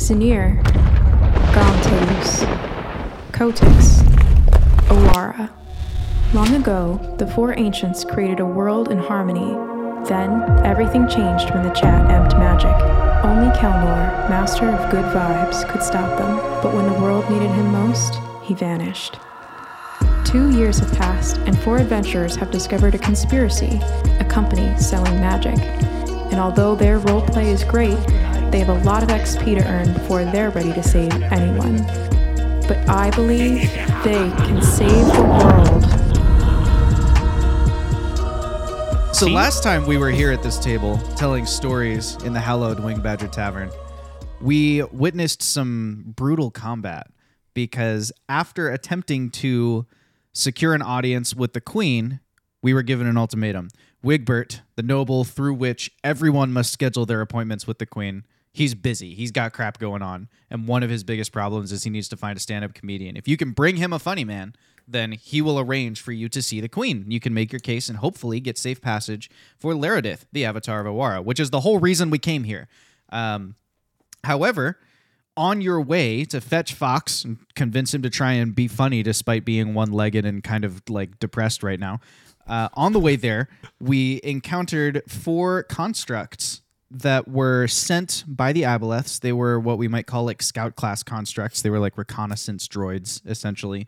Zanir, Gaunteus, Kotix, Awara. Long ago, the four ancients created a world in harmony. Then, everything changed when the chat emped magic. Only Kelnor, master of good vibes, could stop them, but when the world needed him most, he vanished. Two years have passed, and four adventurers have discovered a conspiracy, a company selling magic. And although their roleplay is great, they have a lot of XP to earn before they're ready to save anyone. But I believe they can save the world. So last time we were here at this table telling stories in the hallowed Wing Badger Tavern, we witnessed some brutal combat because after attempting to secure an audience with the Queen, we were given an ultimatum. Wigbert, the noble through which everyone must schedule their appointments with the Queen, he's busy. He's got crap going on. And one of his biggest problems is he needs to find a stand up comedian. If you can bring him a funny man, then he will arrange for you to see the Queen. You can make your case and hopefully get safe passage for Laredith, the Avatar of Awara, which is the whole reason we came here. Um, however, on your way to fetch Fox and convince him to try and be funny despite being one legged and kind of like depressed right now, uh, on the way there, we encountered four constructs that were sent by the Aboleths. They were what we might call like scout class constructs. They were like reconnaissance droids, essentially.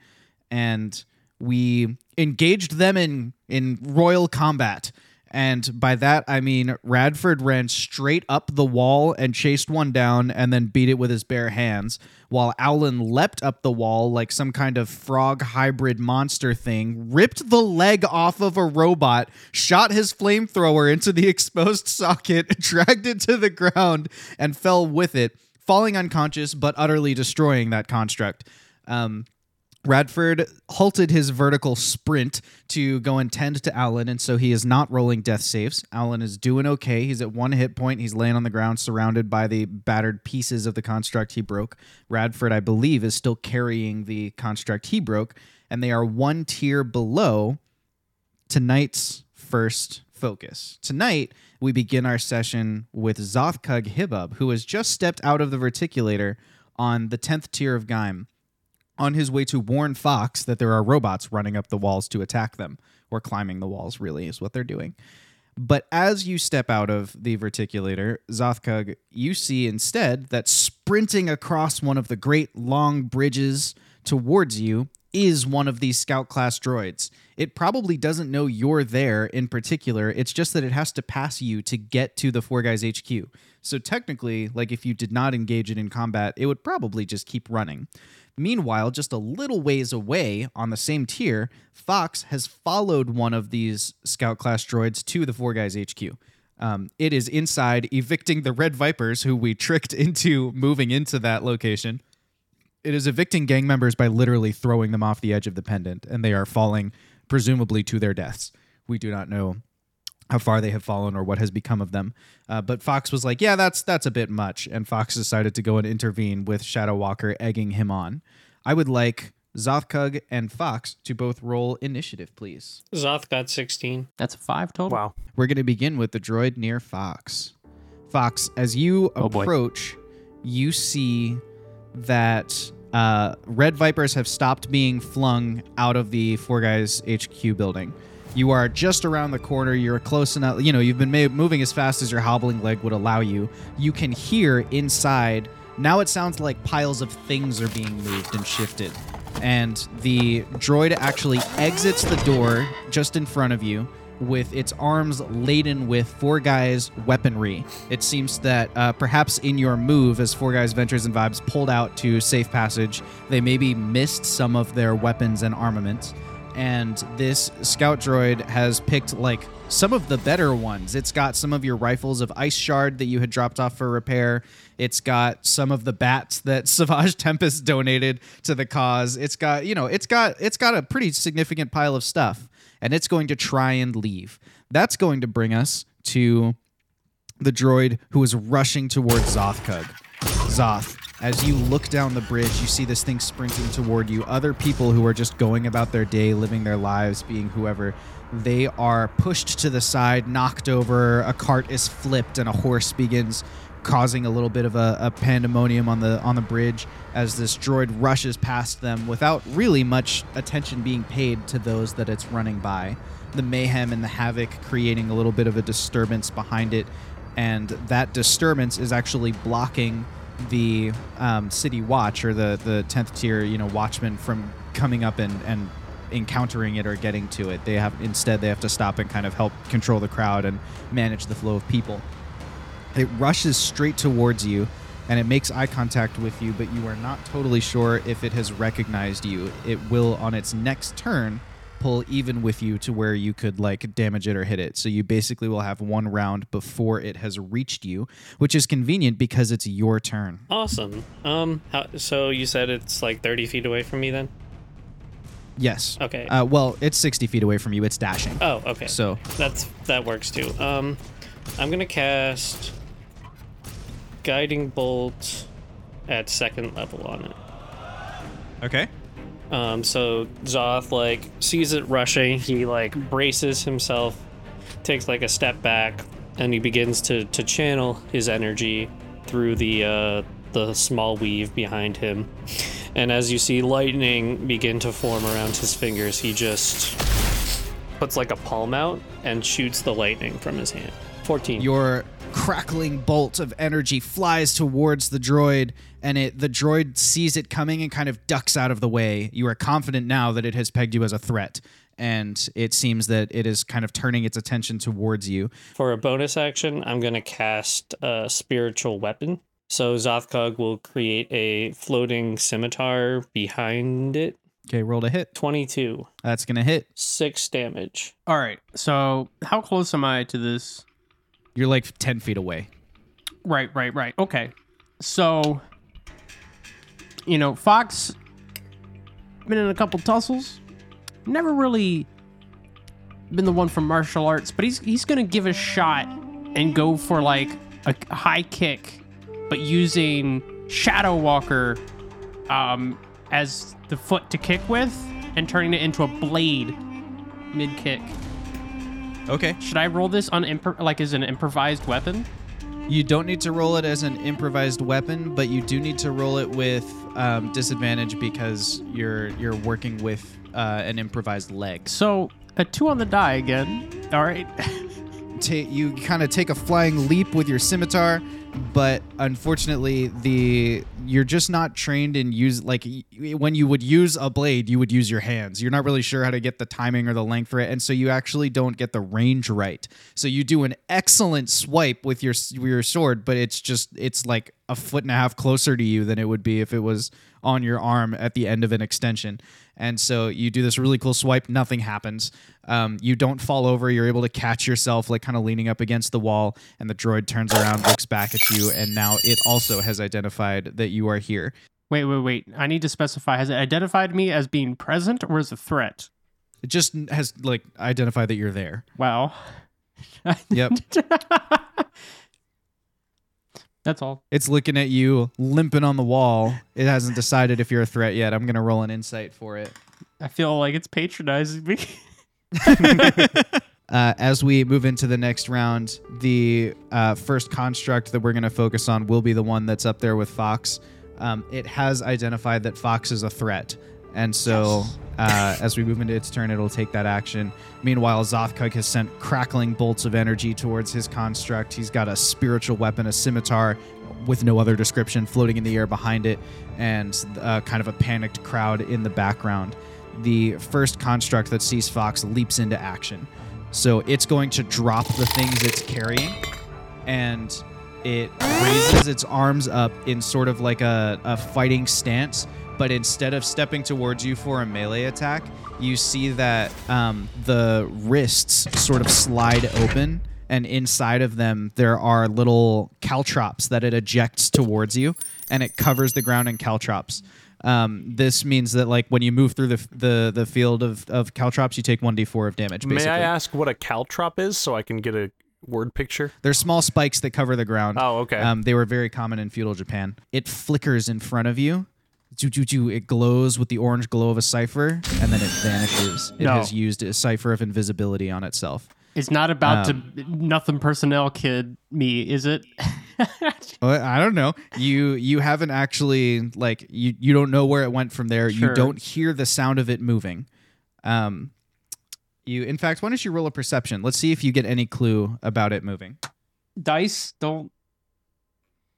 And we engaged them in, in royal combat. And by that, I mean Radford ran straight up the wall and chased one down and then beat it with his bare hands, while Owlin leapt up the wall like some kind of frog hybrid monster thing, ripped the leg off of a robot, shot his flamethrower into the exposed socket, dragged it to the ground, and fell with it, falling unconscious but utterly destroying that construct. Um, Radford halted his vertical sprint to go and tend to Owlin, and so he is not rolling death saves. Owlin is doing okay. He's at one hit point. He's laying on the ground, surrounded by the battered pieces of the construct he broke. Radford, I believe, is still carrying the construct he broke, and they are one tier below tonight's first focus. Tonight, we begin our session with Zothkug Hibub, who has just stepped out of the verticulator on the 10th tier of Gaim on his way to warn Fox that there are robots running up the walls to attack them, or climbing the walls, really, is what they're doing. But as you step out of the verticulator, Zothkug, you see instead that sprinting across one of the great long bridges towards you is one of these scout class droids. It probably doesn't know you're there in particular. It's just that it has to pass you to get to the Four Guys HQ. So technically, like if you did not engage it in combat, it would probably just keep running. Meanwhile, just a little ways away on the same tier, Fox has followed one of these scout class droids to the Four Guys HQ. Um, it is inside evicting the Red Vipers, who we tricked into moving into that location. It is evicting gang members by literally throwing them off the edge of the pendant, and they are falling, presumably to their deaths. We do not know how far they have fallen or what has become of them. Uh, but Fox was like, "Yeah, that's that's a bit much," and Fox decided to go and intervene with Shadow Walker egging him on. I would like Zothkug and Fox to both roll initiative, please. Zoth got 16. That's a five total. Wow. We're going to begin with the droid near Fox. Fox, as you Oh, boy. approach, you see that uh, red vipers have stopped being flung out of the Four Guys HQ building. You are just around the corner. You're close enough. You know, you've been ma- moving as fast as your hobbling leg would allow you. You can hear inside. Now it sounds like piles of things are being moved and shifted. And the droid actually exits the door just in front of you with its arms laden with Four Guys weaponry. It seems that uh, perhaps in your move, as Four Guys Ventures and Vibes pulled out to safe passage, they maybe missed some of their weapons and armaments. And this scout droid has picked like some of the better ones. It's got some of your rifles of Ice Shard that you had dropped off for repair. It's got some of the bats that Savage Tempest donated to the cause. It's got, you know, it's got it's got a pretty significant pile of stuff and it's going to try and leave. That's going to bring us to the droid who is rushing towards Zothkug. Zoth, as you look down the bridge, you see this thing sprinting toward you. Other people who are just going about their day, living their lives, being whoever, they are pushed to the side, knocked over. A cart is flipped, and a horse begins causing a little bit of a, a pandemonium on the on the bridge as this droid rushes past them without really much attention being paid to those that it's running by. The mayhem and the havoc creating a little bit of a disturbance behind it, and that disturbance is actually blocking the um, city watch or the the tenth tier you know watchmen from coming up and and encountering it or getting to it. They have instead they have to stop and kind of help control the crowd and manage the flow of people. It rushes straight towards you and it makes eye contact with you, but you are not totally sure if it has recognized you. It will on its next turn pull even with you to where you could like damage it or hit it. So you basically will have one round before it has reached you, which is convenient because it's your turn. Awesome. Um, how, so you said it's like 30 feet away from me then? Yes. Okay. Uh, well, it's 60 feet away from you. It's dashing. Oh, okay. So That's that works too. Um, I'm gonna cast guiding bolt at second level on it. okay. Um, so Zoth like sees it rushing. He like braces himself, takes like a step back, and he begins to to channel his energy through the uh, the small weave behind him. And as you see lightning begin to form around his fingers, he just puts like a palm out and shoots the lightning from his hand. 14. Your crackling bolt of energy flies towards the droid and it the droid sees it coming and kind of ducks out of the way. You are confident now that it has pegged you as a threat and it seems that it is kind of turning its attention towards you. For a bonus action, I'm going to cast a spiritual weapon. So Zothkug will create a floating scimitar behind it. Okay, roll to hit. 22, That's going to hit. 6 damage. All right. So how close am I to this? You're like 10 feet away. Right, right, right. Okay. So, you know, Fox been in a couple tussles. Never really been the one from martial arts, but he's he's gonna give a shot and go for like a high kick, but using Shadow Walker um, as the foot to kick with, and turning it into a blade mid kick. Okay. Should I roll this on impro- like as an improvised weapon? You don't need to roll it as an improvised weapon, but you do need to roll it with um, disadvantage because you're you're working with uh, an improvised leg. So a two on the die again. All right. ta- you kind of take a flying leap with your scimitar, but unfortunately, the you're just not trained in use like when you would use a blade, you would use your hands. You're not really sure how to get the timing or the length for it, and so you actually don't get the range right. So you do an excellent swipe with your with your sword, but it's just it's like a foot and a half closer to you than it would be if it was on your arm at the end of an extension. And so you do this really cool swipe, nothing happens. Um, you don't fall over. You're able to catch yourself, like kind of leaning up against the wall, and the droid turns around, looks back at you, and now it also has identified that you are here. Wait, wait, wait. I need to specify. Has it identified me as being present or as a threat? It just has like identified that you're there. Wow. Yep. That's all. It's looking at you, limping on the wall. It hasn't decided if you're a threat yet. I'm gonna roll an insight for it. I feel like it's patronizing me. Uh, as we move into the next round, the uh, first construct that we're going to focus on will be the one that's up there with Fox. Um, it has identified that Fox is a threat. And so, uh, as we move into its turn, it'll take that action. Meanwhile, Zothkug has sent crackling bolts of energy towards his construct. He's got a spiritual weapon, a scimitar with no other description, floating in the air behind it, and uh, kind of a panicked crowd in the background. The first construct that sees Fox leaps into action. So it's going to drop the things it's carrying and it raises its arms up in sort of like a, a fighting stance. But instead of stepping towards you for a melee attack, you see that um, the wrists sort of slide open. And inside of them, there are little caltrops that it ejects towards you, and it covers the ground in caltrops. Um, this means that like when you move through the the, the field of, of caltrops, you take 1d4 of damage. Basically. May I ask what a caltrop is so I can get a word picture? They're small spikes that cover the ground. Oh, okay. Um, they were very common in feudal Japan. It flickers in front of you. It glows with the orange glow of a cipher, and then it vanishes. It No. has used a cipher of invisibility on itself. It's not about Um, to nothing personnel kid me, is it? Well, I don't know. You you haven't actually like you you don't know where it went from there. Sure. You don't hear the sound of it moving. Um, you in fact, why don't you roll a perception? Let's see if you get any clue about it moving. Dice, don't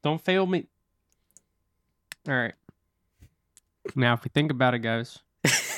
don't fail me. All right. Now, if we think about it, guys,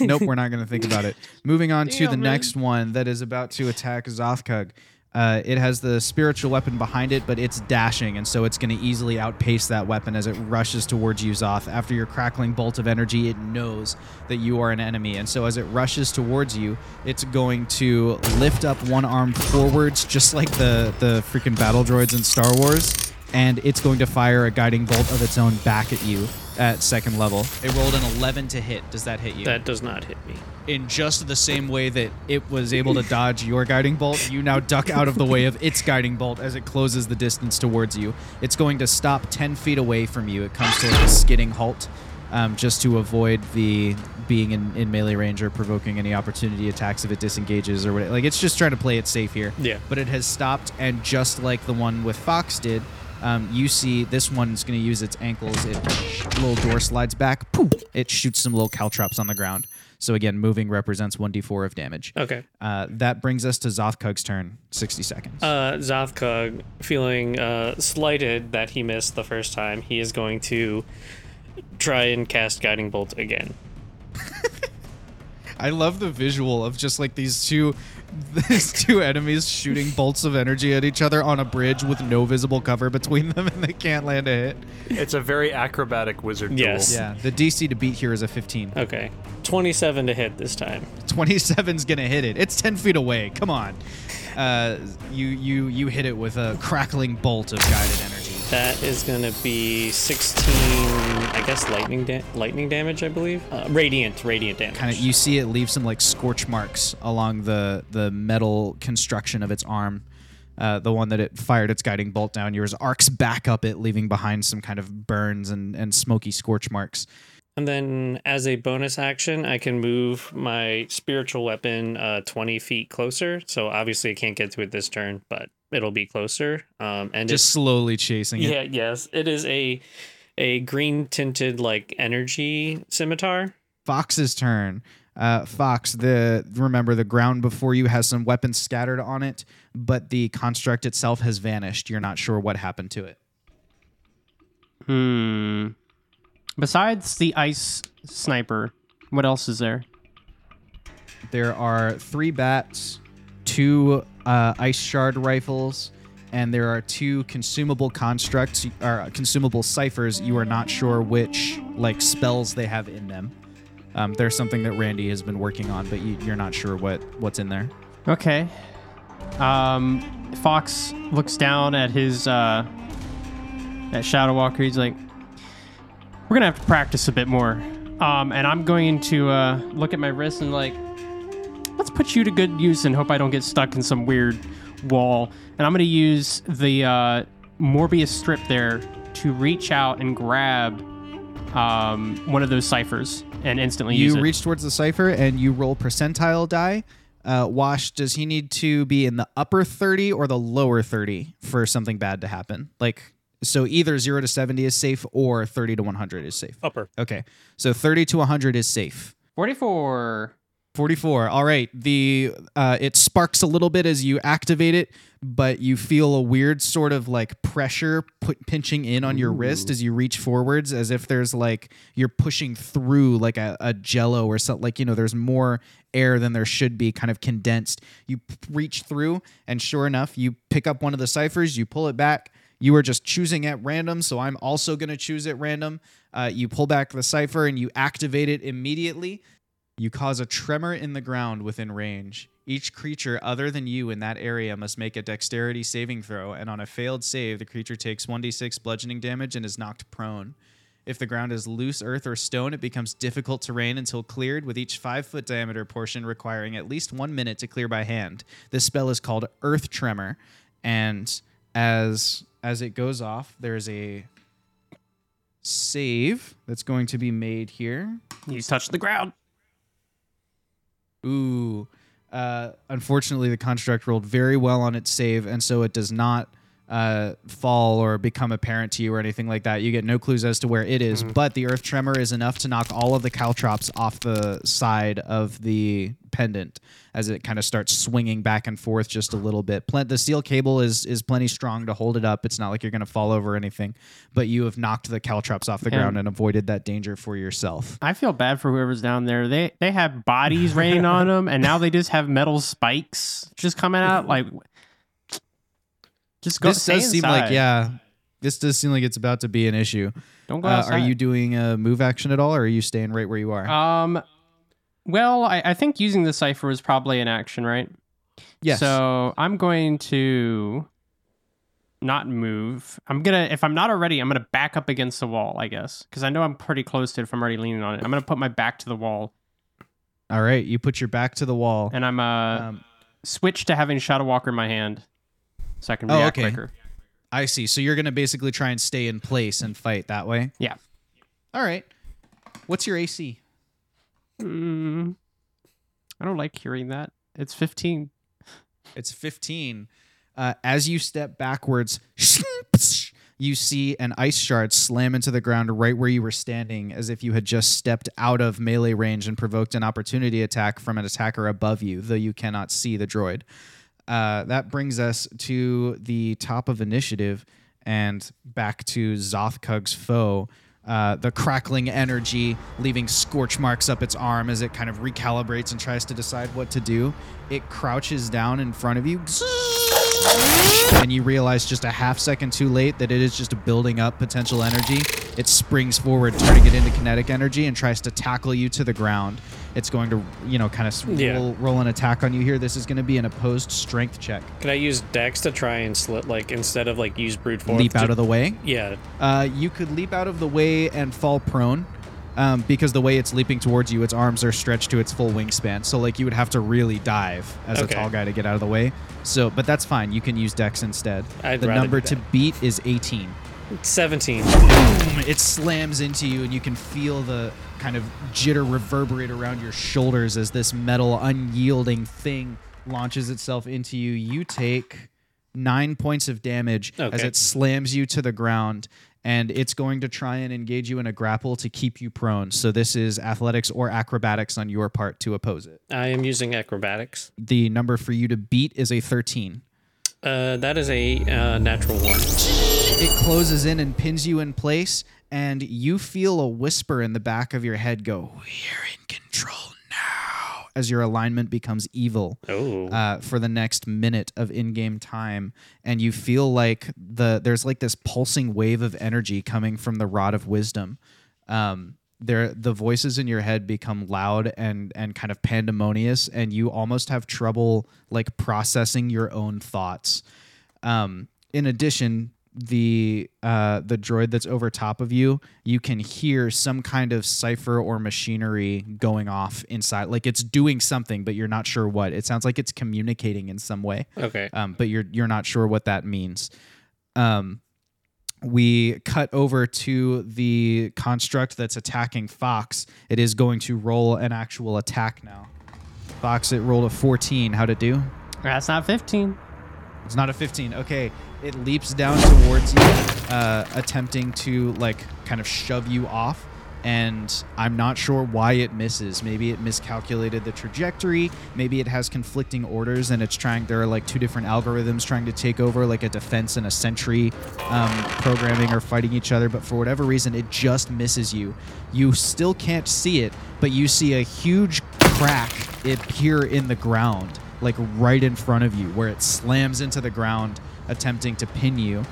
nope, we're not going to think about it. Moving on to the man. next one that is about to attack Zothkug. Uh, it has the spiritual weapon behind it, but it's dashing, and so it's going to easily outpace that weapon as it rushes towards you, Zoth. After your crackling bolt of energy, it knows that you are an enemy, and so as it rushes towards you, it's going to lift up one arm forwards, just like the the freaking battle droids in Star Wars, and it's going to fire a guiding bolt of its own back at you at second level. It rolled an 11 to hit. Does that hit you? That does not hit me. in just the same way that it was able to dodge your guiding bolt, you now duck out of the way of its guiding bolt as it closes the distance towards you. It's going to stop 10 feet away from you. It comes to like a skidding halt um, just to avoid the being in, in melee range or provoking any opportunity attacks if it disengages or whatever. Like, it's just trying to play it safe here. Yeah. But it has stopped, and just like the one with Fox did, um, you see this one's going to use its ankles. It little door slides back. Poof! It shoots some little caltrops on the ground. So again, moving represents 1d4 of damage. Okay. Uh, that brings us to Zothkug's turn. 60 seconds. Uh, Zothkug, feeling uh, slighted that he missed the first time, he is going to try and cast Guiding Bolt again. I love the visual of just like these two these two enemies shooting bolts of energy at each other on a bridge with no visible cover between them and they can't land a hit. It's a very acrobatic wizard Yes. duel. Yeah, the DC to beat here is a 15. Okay. 27 to hit this time. 27's gonna hit it. It's 10 feet away. Come on. Uh, you you you hit it with a crackling bolt of guided energy. That is going to be 16, I guess, lightning da- lightning damage, I believe. Uh, radiant, radiant damage. Kind of, you see it leave some like scorch marks along the the metal construction of its arm. Uh, the one that it fired its guiding bolt down, yours arcs back up it, leaving behind some kind of burns and, and smoky scorch marks. And then, as a bonus action, I can move my spiritual weapon uh, 20 feet closer. So obviously, I can't get to it this turn, but it'll be closer. Um, and Just slowly chasing it. yeah, yes, it is a a green tinted like energy scimitar. Fox's turn. Uh, Fox, the remember the ground before you has some weapons scattered on it, but the construct itself has vanished. You're not sure what happened to it. Hmm. Besides the ice sniper, what else is there? There are three bats, two uh, ice shard rifles, and there are two consumable constructs or consumable ciphers. You are not sure which like spells they have in them. Um, there's something that Randy has been working on, but you, you're not sure what what's in there. Okay. Um, Fox looks down at his uh, at Shadow Walker. He's like, "We're gonna have to practice a bit more." Um, and I'm going to uh, look at my wrist and like, let's put you to good use and hope I don't get stuck in some weird wall. And I'm gonna use the uh, Möbius strip there to reach out and grab um, one of those ciphers and instantly use it. You it. reach towards the cipher and you roll percentile die. Uh, Wash, does he need to be in the upper 30 or the lower 30 for something bad to happen? Like, so either 0 to 70 is safe or 30 to 100 is safe. Upper. Okay. So 30 to 100 is safe. 44. 44. All right. The uh, it sparks a little bit as you activate it, but you feel a weird sort of like pressure put, pinching in on your wrist as you reach forwards, as if there's like you're pushing through like a, a jello or something. Like you know, there's more air than there should be, kind of condensed. You p- reach through, and sure enough, you pick up one of the ciphers. You pull it back. You are just choosing at random, so I'm also going to choose at random. Uh, you pull back the cipher and you activate it immediately. You cause a tremor in the ground within range. Each creature other than you in that area must make a dexterity saving throw, and on a failed save, the creature takes 1d6 bludgeoning damage and is knocked prone. If the ground is loose earth or stone, it becomes difficult terrain until cleared, with each 5 foot diameter portion requiring at least one minute to clear by hand. This spell is called Earth Tremor, and as as it goes off, there's a save that's going to be made here. You touch the ground. Ooh. Uh, unfortunately, the construct rolled very well on its save, and so it does not uh, fall or become apparent to you or anything like that. You get no clues as to where it is, but the earth tremor is enough to knock all of the caltrops off the side of the pendant as it kind of starts swinging back and forth just a little bit. The steel cable is is plenty strong to hold it up. It's not like you're going to fall over or anything, but you have knocked the caltrops off the Yeah. ground and avoided that danger for yourself. I feel bad for whoever's down there. They they have bodies raining on them, and now they just have metal spikes just coming out. Like, just go. this does seem like yeah. This does seem like it's about to be an issue. Don't go Uh, outside. are you doing a move action at all, or are you staying right where you are? Um, well, I, I think using the cipher is probably an action, right? yes. So I'm going to not move. I'm gonna, if I'm not already, I'm gonna back up against the wall, I guess, because I know I'm pretty close to it if I'm already leaning on it. I'm gonna put my back to the wall, all right. You put your back to the wall. and I'm uh Um, switch to having Shadow Walker in my hand, so I can Oh, okay. quicker. I see. So you're gonna basically try and stay in place and fight that way. Yeah. All right. What's your AC? Mm, I don't like hearing that. It's 15. It's 15. Uh, as you step backwards, you see an ice shard slam into the ground right where you were standing, as if you had just stepped out of melee range and provoked an opportunity attack from an attacker above you, though you cannot see the droid. Uh, that brings us to the top of initiative and back to Zothkug's foe. Uh, the crackling energy leaving scorch marks up its arm as it kind of recalibrates and tries to decide what to do. It crouches down in front of you, and you realize just a half second too late that it is just building up potential energy. It springs forward, turning it into kinetic energy, and tries to tackle you to the ground. It's going to, you know, kind of Yeah. roll, roll an attack on you here. This is going to be an opposed strength check. Can I use Dex to try and slit like instead of like use brute force? Leap out ju- of the way. Yeah. Uh, you could leap out of the way and fall prone. Um, because the way it's leaping towards you, its arms are stretched to its full wingspan. So like you would have to really dive as Okay. a tall guy to get out of the way. So, but that's fine. You can use Dex instead. I'd the number to beat is 18. 17. Boom! It slams into you, and you can feel the kind of jitter reverberate around your shoulders as this metal, unyielding thing launches itself into you. You take nine points of damage as it slams you to the ground, and it's going to try and engage you in a grapple to keep you prone. So, this is athletics or acrobatics on your part to oppose it. I am using acrobatics. The number for you to beat is a 13. Uh, that is a uh, natural one. It closes in and pins you in place, and you feel a whisper in the back of your head go, We're in control now, as your alignment becomes evil Oh. uh, for the next minute of in-game time, and you feel like the there's like this pulsing wave of energy coming from the rod of wisdom. Um, there, the voices in your head become loud and and kind of pandemonious, and you almost have trouble like processing your own thoughts. Um, in addition, the uh, the droid that's over top of you, you can hear some kind of cipher or machinery going off inside. Like it's doing something, but you're not sure what. It sounds like it's communicating in some way, okay. um, but you're you're not sure what that means. Um, we cut over to the construct that's attacking Fox. It is going to roll an actual attack now. Fox, it rolled a 14. How'd it do? That's not 15. It's not a 15. Okay. It leaps down towards you, uh, attempting to like kind of shove you off. And I'm not sure why it misses. Maybe it miscalculated the trajectory. Maybe it has conflicting orders and it's trying. There are like two different algorithms trying to take over, like a defense and a sentry um, programming or fighting each other. But for whatever reason, it just misses you. You still can't see it, but you see a huge crack appear in the ground like right in front of you where it slams into the ground attempting to pin you.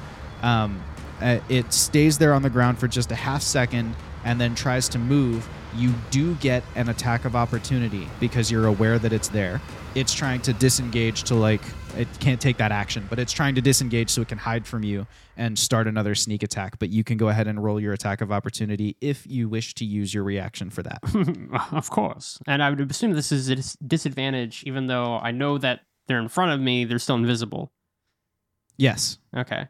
Um, uh, it stays there on the ground for just a half second and then tries to move. You do get an attack of opportunity because you're aware that it's there. It's trying to disengage to like it can't take that action but it's trying to disengage so it can hide from you and start another sneak attack. But you can go ahead and roll your attack of opportunity if you wish to use your reaction for that. Of course. And I would assume this is a disadvantage, even though I know that they're in front of me, they're still invisible. Yes Okay.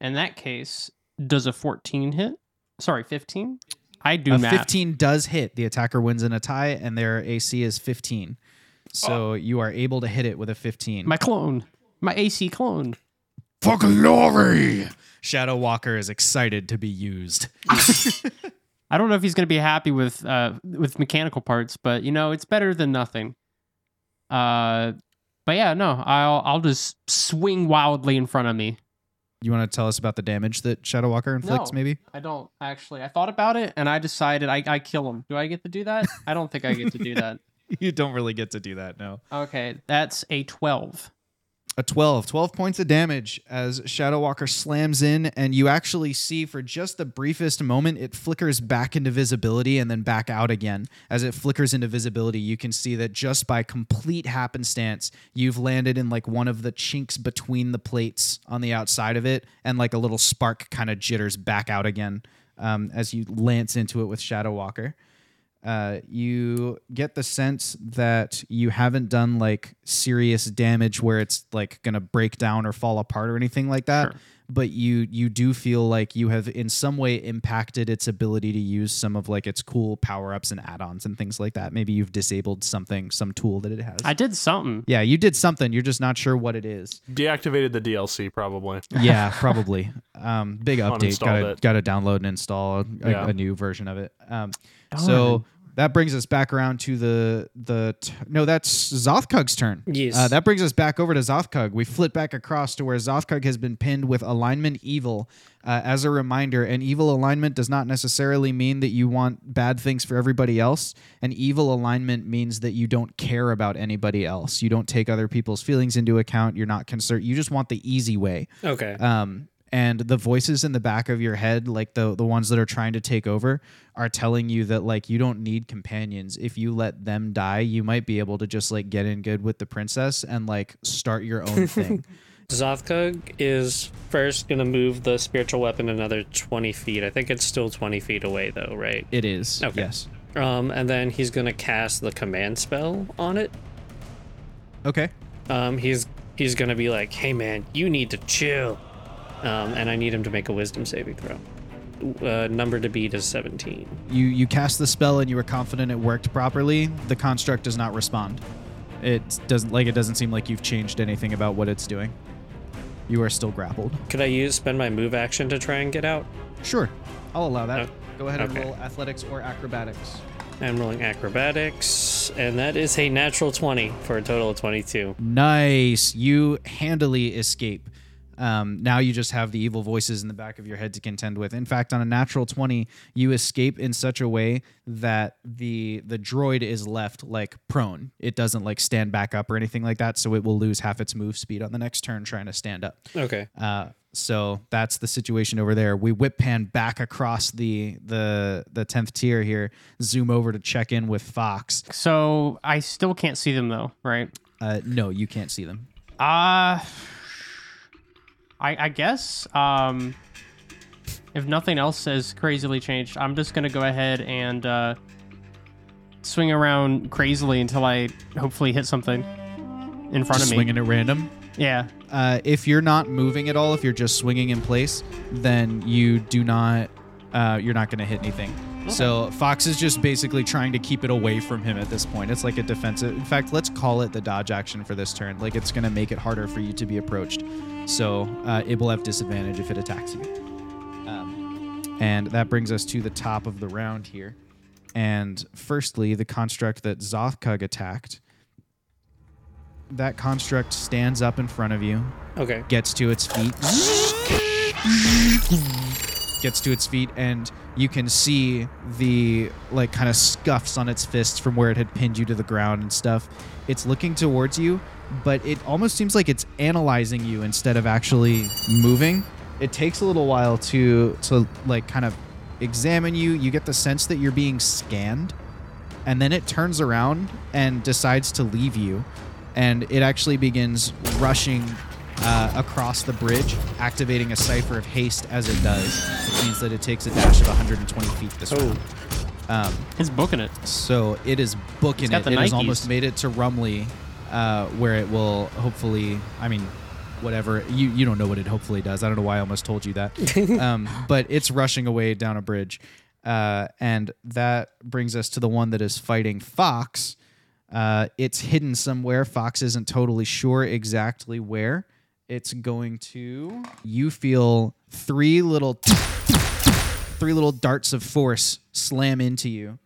In that case, does a 14 hit? Sorry, 15? I do a math. 15 does hit. The attacker wins in a tie, and their AC is 15. So you are able to hit it with a 15. My clone. My AC clone. For glory! Shadow Walker is excited to be used. I don't know if he's going to be happy with uh with mechanical parts, but you know, it's better than nothing. Uh but yeah, no, I'll I'll just swing wildly in front of me. You want to tell us about the damage that Shadow Walker inflicts, No. maybe? I don't actually. I thought about it and I decided I I kill him. Do I get to do that? I don't think I get to do that. You don't really get to do that, no. Okay, that's a 12. A 12. 12 points of damage as Shadow Walker slams in, and you actually see for just the briefest moment, it flickers back into visibility and then back out again. As it flickers into visibility, you can see that just by complete happenstance, you've landed in like one of the chinks between the plates on the outside of it, and like a little spark kind of jitters back out again um, as you lance into it with Shadow Walker uh, you get the sense that you haven't done like serious damage where it's like gonna break down or fall apart or anything like that. Sure. But you you do feel like you have in some way impacted its ability to use some of like its cool power ups and add ons and things like that. Maybe you've disabled something, some tool that it has. I did something. yeah, you did something. You're just not sure what it is. Deactivated the DLC probably. Yeah, probably. Um, big update. Got to got to download and install a, Yeah. a new version of it. Um, so that brings us back around to the the t- no, that's Zothkug's turn. Yes. Uh, that brings us back over to Zothkug. We flip back across to where Zothkug has been pinned with alignment evil. Uh, as a reminder, an evil alignment does not necessarily mean that you want bad things for everybody else. An evil alignment means that you don't care about anybody else. You don't take other people's feelings into account. You're not concerned. You just want the easy way Okay. um, and the voices in the back of your head like the the ones that are trying to take over are telling you that like you don't need companions if you let them die you might be able to just like get in good with the princess and like start your own thing Zothkug is first going to move the spiritual weapon another 20 feet. I think it's still 20 feet away, though, right? it is Okay. yes Um, and then he's going to cast the command spell on it. okay Um, he's he's going to be like, hey, man, you need to chill. Um, and I need him to make a wisdom saving throw. Uh, number to beat is 17. you you cast the spell and you were confident it worked properly the construct does not respond it doesn't like it doesn't seem like you've changed anything about what it's doing you are still grappled Could I use spend my move action to try and get out? sure i'll allow that Oh, go ahead and roll athletics or acrobatics I'm rolling acrobatics, and that is a natural 20 for a total of 22. Nice. You handily escape. Um, now you just have the evil voices in the back of your head to contend with. In fact, on a natural 20, you escape in such a way that the the droid is left like prone. It doesn't like stand back up or anything like that, so it will lose half its move speed on the next turn trying to stand up. Okay. Uh, so that's the situation over there. We whip pan back across the the the tenth tier here. Zoom over to check in with Fox. So I still can't see them though, right? Uh, no, you can't see them. Uh I I guess um if nothing else has crazily changed, I'm just gonna go ahead and uh swing around crazily until I hopefully hit something in front Just of me. swinging at random. Yeah. uh, if you're not moving at all, if you're just swinging in place, then you do not, uh, you're not going to hit anything. So Fox is just basically trying to keep it away from him at this point. It's like a defensive. In fact, let's call it the dodge action for this turn. Like it's going to make it harder for you to be approached. So uh, it will have disadvantage if it attacks you. Um, and that brings us to the top of the round here. And firstly, the construct that Zothkug attacked. That construct stands up in front of you, Okay. gets to its feet gets to its feet and you can see the like kind of scuffs on its fists from where it had pinned you to the ground and stuff. It's looking towards you but it almost seems like it's analyzing you instead of actually moving. It takes a little while to to like kind of examine you. You get the sense that you're being scanned and then it turns around and decides to leave you and it actually begins rushing uh, across the bridge activating a cipher of haste as it does. Which means that it takes a dash of 120 feet this Oh. round. Um, He's booking it. so it is booking got it. the it has almost made it to rumley uh, where it will hopefully i mean whatever. You you don't know what it hopefully does. I don't know why i almost told you that. Um, but it's rushing away down a bridge. Uh, and that brings us to the one that is fighting fox. Uh, it's hidden somewhere. Fox isn't totally sure exactly where. It's going to. You feel three little, three little darts of force slam into you.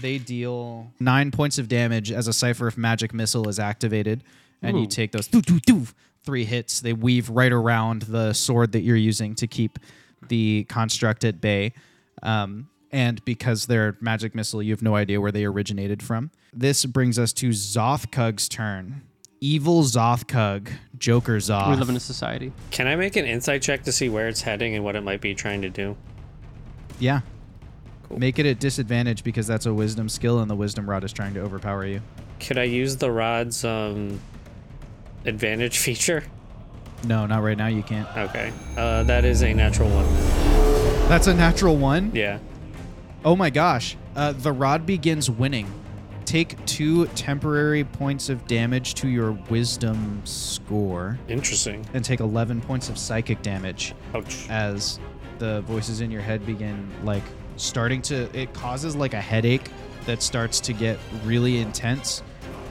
They deal nine points of damage as a Cipher of Magic missile is activated, and you take those three hits. They weave right around the sword that you're using to keep the construct at bay. Um, and because they're magic missile, you have no idea where they originated from. This brings us to Zothkug's turn. Evil Zothkug, Joker Zoth. We live in a society. Can I make an insight check to see where it's heading and what it might be trying to do? yeah. Make it at disadvantage because that's a wisdom skill, and the wisdom rod is trying to overpower you. Could I use the rod's um advantage feature? No, not right now. You can't. Okay. Uh, that is a natural one. That's a natural one. Yeah. Oh my gosh. Uh, the rod begins winning. Take two temporary points of damage to your wisdom score Interesting. and take 11 points of psychic damage Ouch. as the voices in your head begin like starting to it causes like a headache that starts to get really intense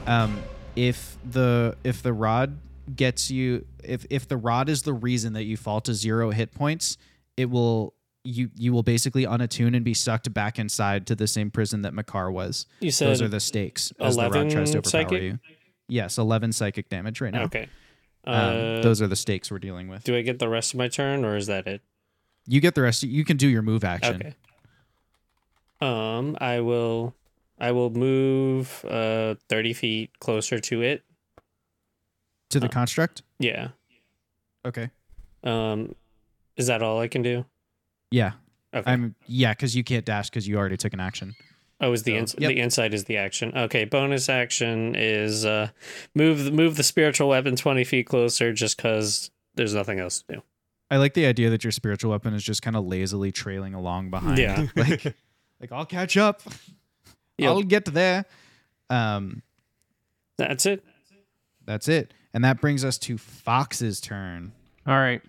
um if the if the rod gets you if if the rod is the reason that you fall to zero hit points it will you you will basically unattune and be sucked back inside to the same prison that Makar was. You said Those are the stakes as the rod tries to overpower psychic? you. Yes, 11 psychic damage right now. Okay. Um, Uh, those are the stakes we're dealing with. do I get the rest of my turn or is that it? You get the rest. You can do your move action. Okay. Um, I will, I will move uh thirty feet closer to it. To the Uh, construct? Yeah. Okay. Um, is that all I can do? Yeah. Okay. I'm yeah, because you can't dash because you already took an action. oh, is the so- ins- yep. the insight is the action? Okay. Bonus action is uh move the move the spiritual weapon twenty feet closer, just because there's nothing else to do. I like the idea that your spiritual weapon is just kind of lazily trailing along behind. Yeah. like, like I'll catch up. Yep. I'll get there. Um, That's it. that's it. And that brings us to Fox's turn. All right.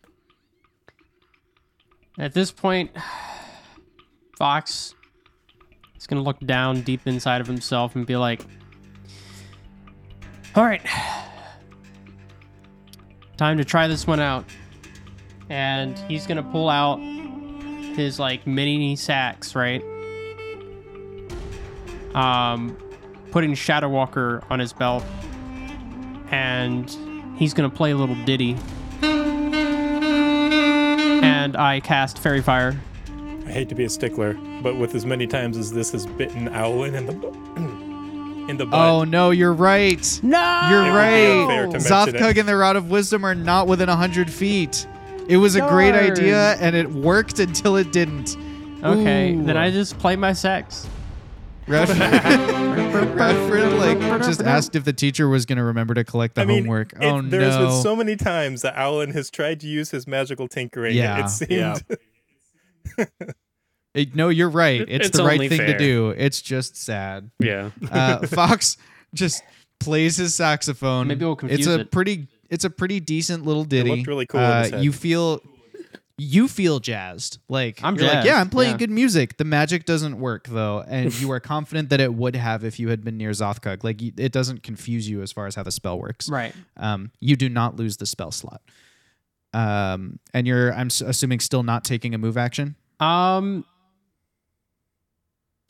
At this point, Fox is going to look down deep inside of himself and be like, All right. Time to try this one out. And he's going to pull out his like mini sax, right? Um, putting Shadow Walker on his belt. And he's going to play a little ditty and I cast Fairy Fire. I hate to be a stickler, but with as many times as this has bitten Owlin in the in the butt, Oh no, you're right. No, You're It right. unfair Zothkug and the Rod of Wisdom are not within hundred feet. It was a great idea, and it worked until it didn't. Okay, Ooh. then I just play my sex. Radford, Radford, like just asked if the teacher was going to remember to collect the I mean, homework. it- oh there's no! been so many times that Owlin has tried to use his magical tinkering. Yeah, it seemed yeah. It- no, you're right. It's, it's the right only thing to do. It's just sad. Yeah. Uh, Fox just plays his saxophone. Maybe we'll confuse It's a it. pretty. It's a pretty decent little ditty. looked really cool Uh, you feel. You feel jazzed. Like I'm you're like, jazzed, yeah, I'm playing yeah. good music. The magic doesn't work though, and you are confident that it would have if you had been near Zothkug. Like you, it doesn't confuse you as far as how the spell works. Right. Um, you do not lose the spell slot. Um, and you're, I'm s- assuming, still not taking a move action. Um,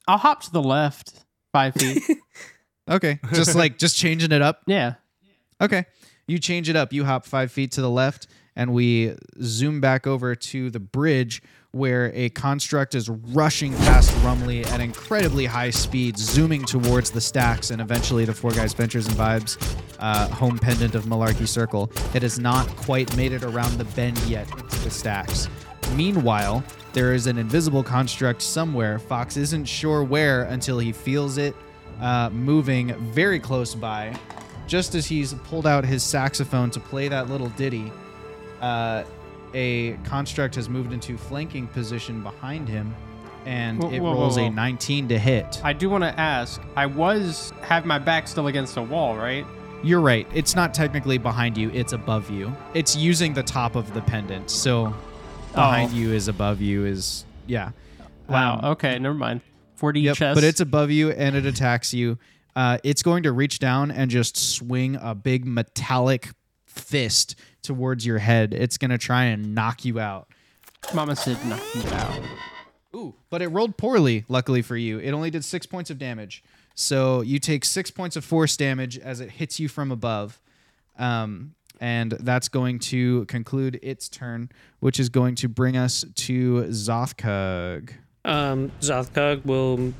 I'll hop to the left five feet. Okay, just like just changing it up. yeah. Okay. You change it up. You hop five feet to the left, and we zoom back over to the bridge where a construct is rushing past Rumley at incredibly high speed, zooming towards the stacks and eventually to Four Guys Ventures and Vibes uh, home pendant of Malarkey Circle. It has not quite made it around the bend yet into the stacks. Meanwhile, there is an invisible construct somewhere. Fox isn't sure where until he feels it uh, moving very close by. Just as he's pulled out his saxophone to play that little ditty, uh, a construct has moved into flanking position behind him, and Whoa, it whoa, whoa, rolls whoa. a 19 to hit. I do want to ask. I was have my back still against a wall, right? You're right. It's not technically behind you, it's above you. It's using the top of the pendant. So behind Oh. you is above you is yeah. Wow. Um, okay. Never mind. 4D Yep, chest. but it's above you and it attacks you. Uh, it's going to reach down and just swing a big metallic fist towards your head. It's going to try and knock you out. Mama said knock you out. Ooh, but it rolled poorly, luckily for you. It only did six points of damage. So you take six points of force damage as it hits you from above. Um, and that's going to conclude its turn, which is going to bring us to Zothkug. Um, Zothkug will.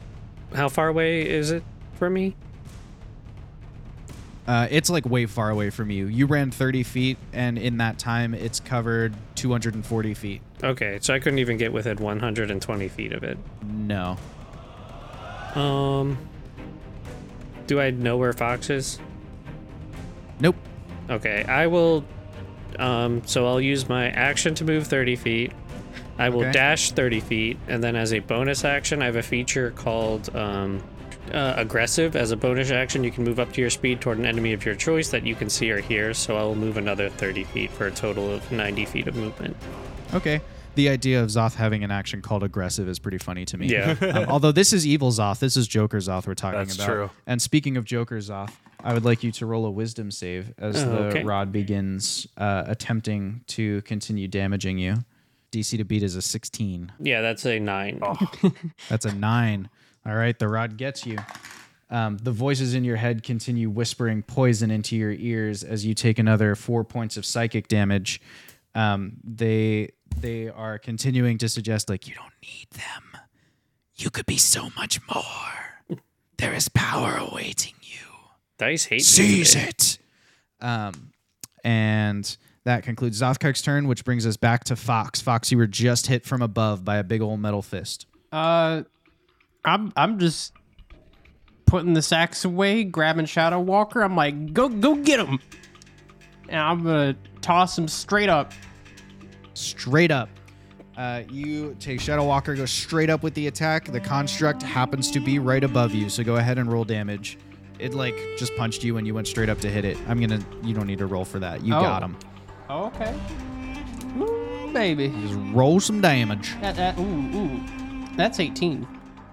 How far away is it from me? Uh, it's like way far away from you. You ran 30 feet, and in that time, it's covered 240 feet. Okay, so I couldn't even get within 120 feet of it. No. Um, do I know where Fox is? Nope. Okay, I will. Um, so I'll use my action to move 30 feet. I will Okay. dash 30 feet, and then as a bonus action, I have a feature called um, uh, aggressive. As a bonus action, you can move up to your speed toward an enemy of your choice that you can see or hear. So I will move another 30 feet for a total of 90 feet of movement. Okay. The idea of Zoth having an action called aggressive is pretty funny to me. Yeah. Um, although this is evil Zoth, this is Joker Zoth we're talking That's about. true. And speaking of Joker Zoth, I would like you to roll a wisdom save as Oh, the okay. rod begins uh, attempting to continue damaging you. DC to beat is a 16. Yeah, that's a nine. That's a nine. All right, the rod gets you. Um, the voices in your head continue whispering poison into your ears as you take another four points of psychic damage. Um, they they are continuing to suggest like you don't need them. You could be so much more. There is power awaiting you. Dice hate me Seize today. it. Um, and that concludes Zothkug's turn, which brings us back to Fox. Fox, you were just hit from above by a big old metal fist. Uh, I'm I'm just putting the sax away, grabbing Shadow Walker. I'm like, go go get him, and I'm gonna toss him straight up. straight up. Uh, you take Shadow Walker, go straight up with the attack. The construct happens to be right above you, so go ahead and roll damage. It like just punched you and you went straight up to hit it. I'm gonna. You don't need to roll for that. You Oh. got him. Oh, okay. Ooh, baby. Just roll some damage. That, that, ooh, ooh. That's 18.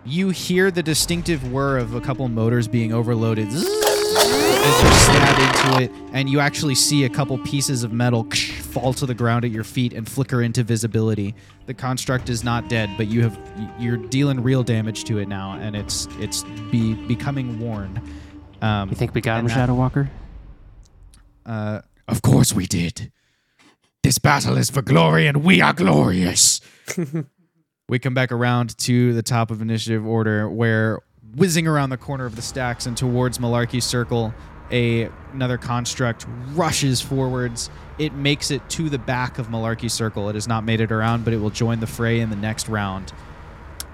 You hear the distinctive whir of a couple motors being overloaded as you stab into it, and you actually see a couple pieces of metal fall to the ground at your feet and flicker into visibility. The construct is not dead, but you have you're dealing real damage to it now, and it's it's be becoming worn. Um, You think we got him, Shadow Walker? uh, of course we did. This battle is for glory, and we are glorious. we come back around to the top of initiative order, where whizzing around the corner of the stacks and towards Malarkey Circle, a another construct rushes forwards. It makes it to the back of Malarkey Circle. It has not made it around, but it will join the fray in the next round.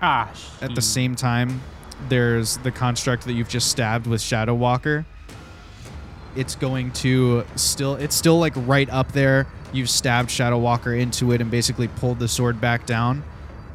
Ah, At the same time, there's the construct that you've just stabbed with Shadow Walker. It's going to still it's still like right up there. You've stabbed Shadow Walker into it and basically pulled the sword back down.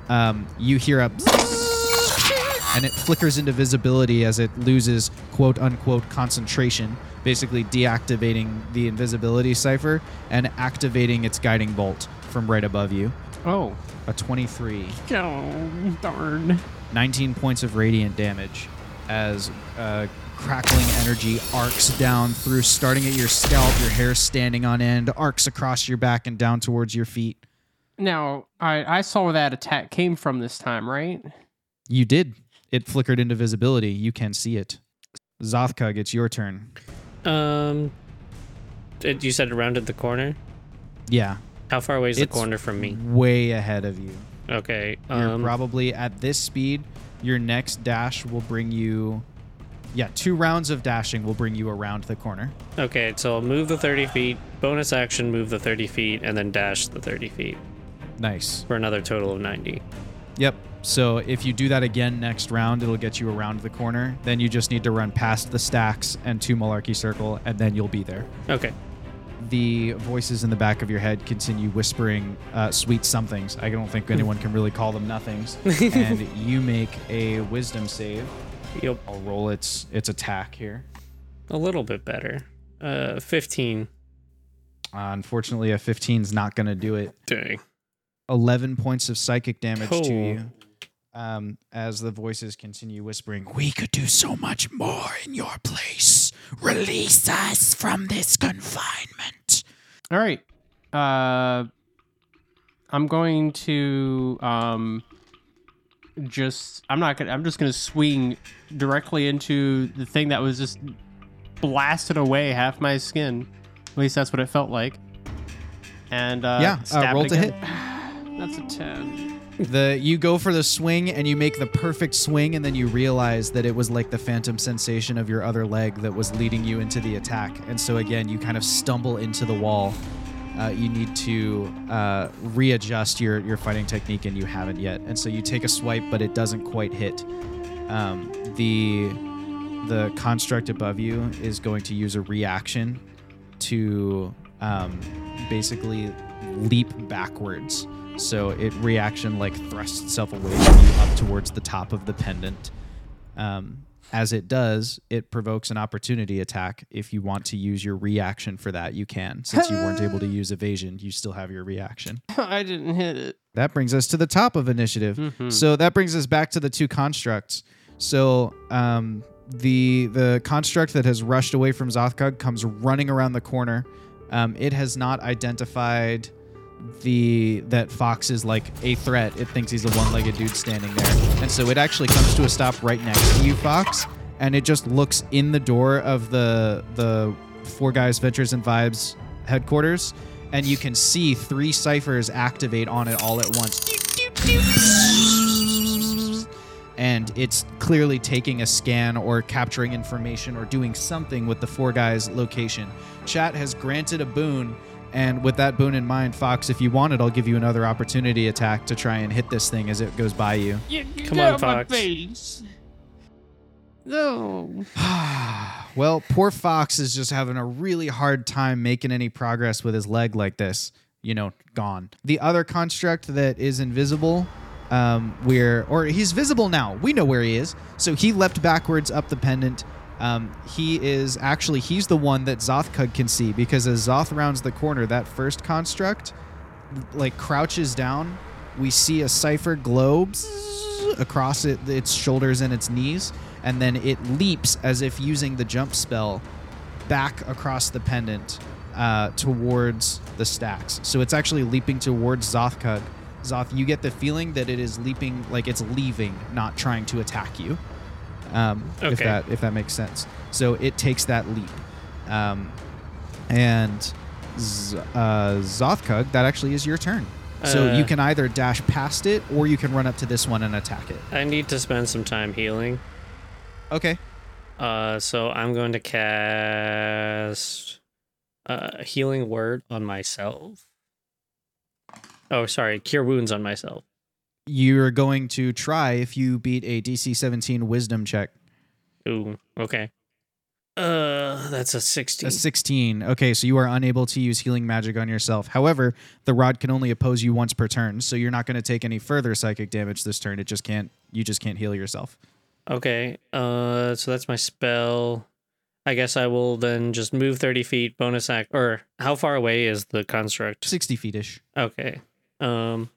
Um, you hear a and it flickers into visibility as it loses quote unquote concentration, basically deactivating the invisibility cipher and activating its guiding bolt from right above you. Oh. A 23. Oh, darn. 19 points of radiant damage as uh, crackling energy arcs down through, starting at your scalp, your hair standing on end, arcs across your back and down towards your feet. Now, I, I saw where that attack came from this time, right? You did. It flickered into visibility. You can see it. Zothkug, it's your turn. Um, it, you said it rounded the corner. Yeah, How far away is the corner from me? way ahead of you. Okay. You're Um, probably at this speed. Your next dash will bring you. Yeah, two rounds of dashing will bring you around the corner. okay. So I'll move the 30 feet. Bonus action, move the 30 feet, and then dash the 30 feet Nice. for another total of 90. Yep. So if you do that again next round, it'll get you around the corner. Then you just need to run past the stacks and to Malarkey Circle, and then you'll be there. Okay. The voices in the back of your head continue whispering uh, sweet somethings. I don't think anyone can really call them nothings. and you make a wisdom save. Yep. I'll roll its its attack here. A little bit better. Uh, 15. Uh, unfortunately, a 15 is not going to do it. Dang. 11 points of psychic damage to you. um, as the voices continue whispering, We could do so much more in your place. Release us from this confinement. All right. Uh, I'm going to um, just. I'm not gonna. I'm just gonna swing directly into the thing that was just blasted away half my skin. At least that's what it felt like. And uh, yeah, uh, stab roll to hit. That's a ten. The you go for the swing and you make the perfect swing, and then you realize that it was like the phantom sensation of your other leg that was leading you into the attack. And so again, you kind of stumble into the wall. Uh, you need to uh, readjust your your fighting technique, and you haven't yet. And so you take a swipe, but it doesn't quite hit. Um, the the construct above you is going to use a reaction to um, basically leap backwards. So it reaction like thrusts itself away from you up towards the top of the pendant. Um, as it does, it provokes an opportunity attack. If you want to use your reaction for that, you can. Since you weren't able to use evasion, you still have your reaction. I didn't hit it. That brings us to the top of initiative. Mhm. So that brings us back to the two constructs. So um, the the construct that has rushed away from Zothkug comes running around the corner. Um, it has not identified the that Fox is like a threat. It thinks he's a one-legged dude standing there, and so it actually comes to a stop right next to you, Fox, and it just looks in the door of the the Four Guys Ventures and Vibes headquarters, and you can see three ciphers activate on it all at once. And it's clearly taking a scan or capturing information or doing something with the Four Guys location. Chat has granted a boon, and with that boon in mind, Fox, if you want it, I'll give you another opportunity attack to try and hit this thing as it goes by you. Come on, Fox. No. well, poor Fox is just having a really hard time making any progress with his leg like this. You know, gone. The other construct that is invisible, um, we're or he's visible now. We know where he is. So he leapt backwards up the pendant. Um, he is actually he's the one that Zothkug can see because as Zoth rounds the corner, that first construct like crouches down. We see a cipher globe across it, its shoulders and its knees, and then it leaps as if using the jump spell back across the pendant uh, towards the stacks. So it's actually leaping towards Zothkug. Zoth, you get the feeling that it is leaping like it's leaving, not trying to attack you. Um, If that if that makes sense. So it takes that leap, um, and Z- uh, Zothkug, that actually is your turn. So Uh, you can either dash past it or you can run up to this one and attack it. I need to spend some time healing. Okay. Uh, so I'm going to cast uh, healing word on myself. Oh, sorry, cure wounds on myself. You're going to try if you beat a DC 17 wisdom check. Ooh, okay. Uh, that's a 16. A 16. Okay, so you are unable to use healing magic on yourself. However, the rod can only oppose you once per turn, so you're not going to take any further psychic damage this turn. It just can't you just can't heal yourself. Okay. Uh, so that's my spell. I guess I will then just move 30 feet, bonus act. Or how far away is the construct? 60 feet-ish. Okay. Um,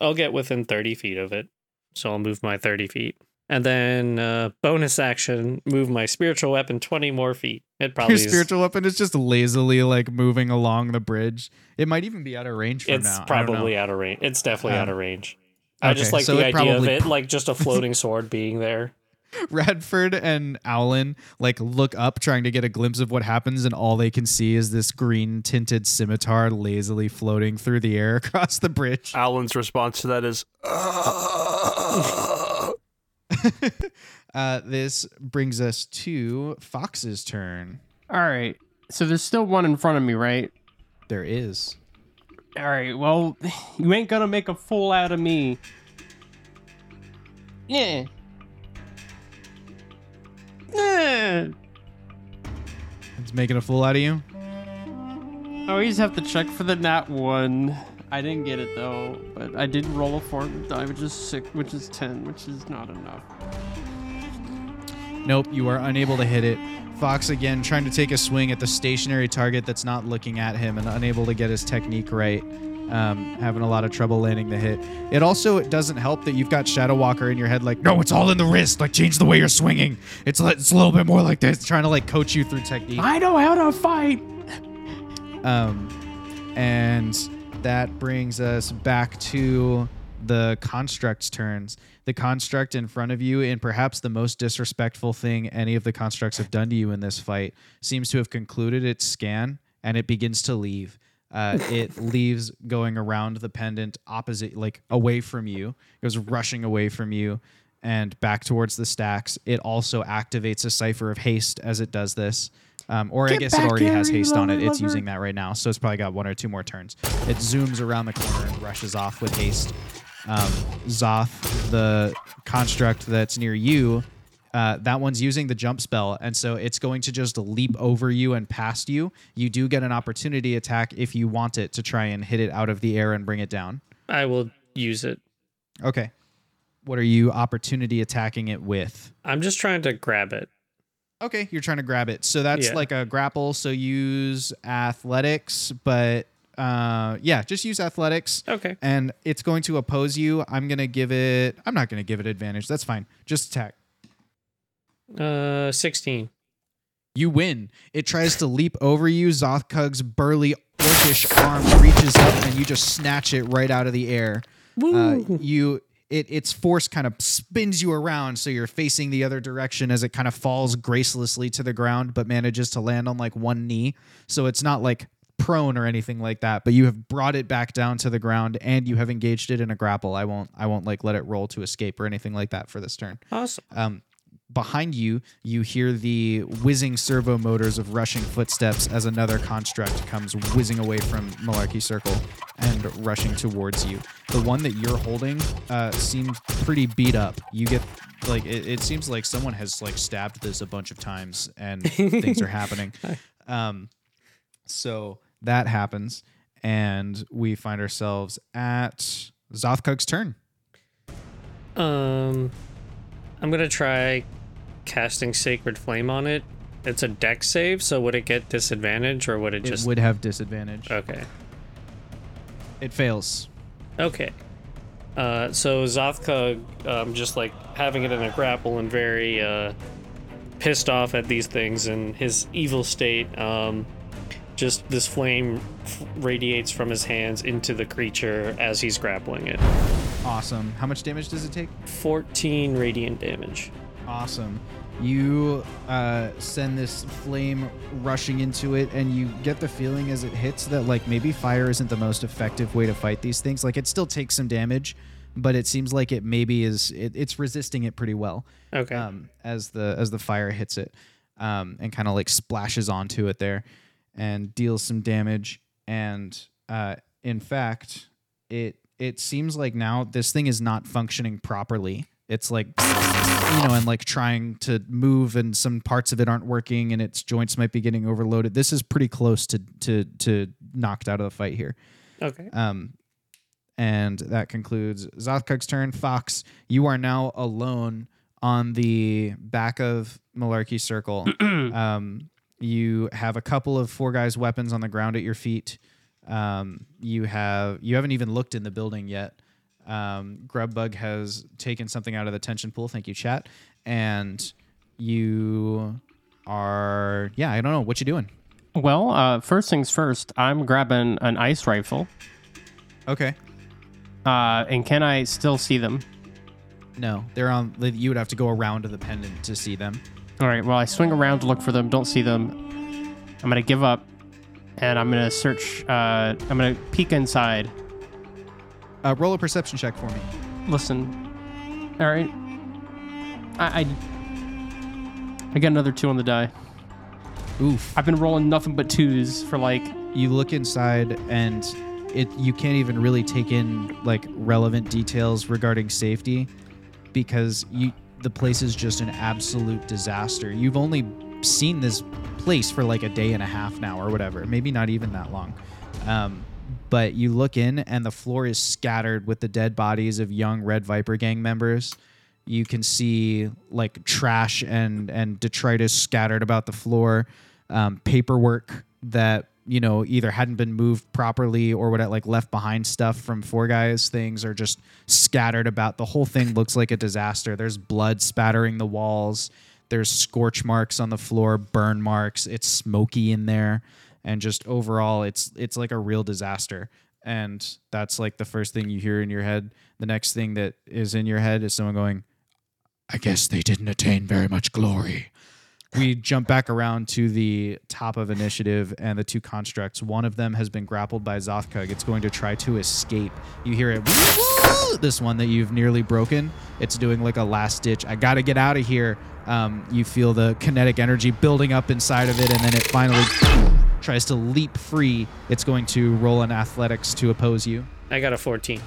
I'll get within 30 feet of it. So I'll move my 30 feet. And then uh, bonus action, move my spiritual weapon 20 more feet. It probably Your is- spiritual weapon is just lazily like moving along the bridge. It might even be out of range for It's now. I probably out of range. It's definitely Um, out of range. I just like so the idea of it, like just a floating sword being there. Radford and Owlin like look up trying to get a glimpse of what happens and all they can see is this green tinted scimitar lazily floating through the air across the bridge. Owlin's response to that is, uh, this brings us to Fox's turn. All right. So there's still one in front of me, right? There is. All right. Well, you ain't gonna make a fool out of me. Yeah. It's making a fool out of you. I always have to check for the nat one. I didn't get it though, but I did roll a four die, which is six, which is ten, which is not enough. Nope, you are unable to hit it. Fox again trying to take a swing at the stationary target that's not looking at him and unable to get his technique right. Um, having a lot of trouble landing the hit. It also it doesn't help that you've got Shadow Walker in your head, like, no, it's all in the wrist. Like, change the way you're swinging. It's it's a little bit more like this, trying to like coach you through technique. I know how to fight. Um, and that brings us back to the construct's turns. The construct in front of you, and perhaps the most disrespectful thing any of the constructs have done to you in this fight, seems to have concluded its scan and it begins to leave. Uh, it leaves going around the pendant opposite, like away from you, it goes rushing away from you and back towards the stacks. It also activates a cipher of haste as it does this. Um, or I guess it already has haste on it. It's using that right now, so it's probably got one or two more turns. It zooms around the corner and rushes off with haste. Um, Zoth, the construct that's near you, uh, that one's using the jump spell, and so it's going to just leap over you and past you. You do get an opportunity attack if you want it to try and hit it out of the air and bring it down. I will use it. Okay. What are you opportunity attacking it with? I'm just trying to grab it. Okay, you're trying to grab it. So that's Yeah. like a grapple. So use athletics, but uh, yeah, just use athletics. Okay. And it's going to oppose you. I'm gonna give it. I'm not gonna give it advantage. That's fine. Just attack. Uh, 16. You win. It tries to leap over you. Zothkug's burly orcish arm reaches up and you just snatch it right out of the air. Uh, you it its force kind of spins you around so you're facing the other direction as it kind of falls gracelessly to the ground but manages to land on like one knee. So it's not like prone or anything like that, but you have brought it back down to the ground and you have engaged it in a grapple. I won't I won't like let it roll to escape or anything like that for this turn. Awesome. Um, behind you, you hear the whizzing servo motors of rushing footsteps as another construct comes whizzing away from Malarkey Circle and rushing towards you. The one that you're holding uh, seems pretty beat up. You get like it, it seems like someone has like stabbed this a bunch of times and things are happening. Um, so that happens, and we find ourselves at Zothkug's turn. Um, I'm gonna try casting Sacred Flame on it. It's a Dex save, so would it get disadvantage or would it It just? would have disadvantage. Okay. It fails. Okay. Uh, so Zothkug, um, just like having it in a grapple and very uh, pissed off at these things and his evil state, um, just this flame f- radiates from his hands into the creature as he's grappling it. Awesome. How much damage does it take? 14 radiant damage. Awesome. You uh, send this flame rushing into it, and you get the feeling as it hits that like maybe fire isn't the most effective way to fight these things. Like it still takes some damage, but it seems like it maybe is. It, it's resisting it pretty well. Okay. Um, as the as the fire hits it, um, and kind of like splashes onto it there, and deals some damage. And uh, in fact, it it seems like now this thing is not functioning properly. It's like you know, and like trying to move, and some parts of it aren't working, and its joints might be getting overloaded. This is pretty close to to to knocked out of the fight here. okay. Um, and that concludes Zothkug's turn. Fox, you are now alone on the back of Malarkey Circle. um, you have a couple of four guys' weapons on the ground at your feet. Um, you have you haven't even looked in the building yet. Um, Grubbug has taken something out of the tension pool. Thank you, chat. And you are yeah. I don't know what you doing. Well, uh, first things first, I'm grabbing an ice rifle. Okay. Uh, and can I still see them? No, they're on. You would have to go around to the pendant to see them. All right. Well, I swing around to look for them. Don't see them. I'm gonna give up, and I'm gonna search. Uh, I'm gonna peek inside. Uh, roll a perception check for me. Listen. All right. I, I I got another two on the die. Oof. I've been rolling nothing but twos for like. You look inside and it you can't even really take in like relevant details regarding safety because you the place is just an absolute disaster. You've only seen this place for like a day and a half now or whatever. Maybe not even that long. Um, but you look in and the floor is scattered with the dead bodies of young Red Viper gang members. You can see like trash and and detritus scattered about the floor, um, paperwork that you know, either hadn't been moved properly or what it like left behind stuff from four guys things are just scattered about. The whole thing looks like a disaster. There's blood spattering the walls. There's scorch marks on the floor, burn marks. It's smoky in there, and just overall, it's it's like a real disaster. And that's like the first thing you hear in your head. The next thing that is in your head is someone going, "I guess they didn't attain very much glory." we jump back around to the top of initiative and the two constructs. One of them has been grappled by Zothkug. It's going to try to escape. You hear it. This one that you've nearly broken. It's doing like a last ditch. I got to get out of here. Um, you feel the kinetic energy building up inside of it, and then it finally tries to leap free. It's going to roll an athletics to oppose you. I got a 14.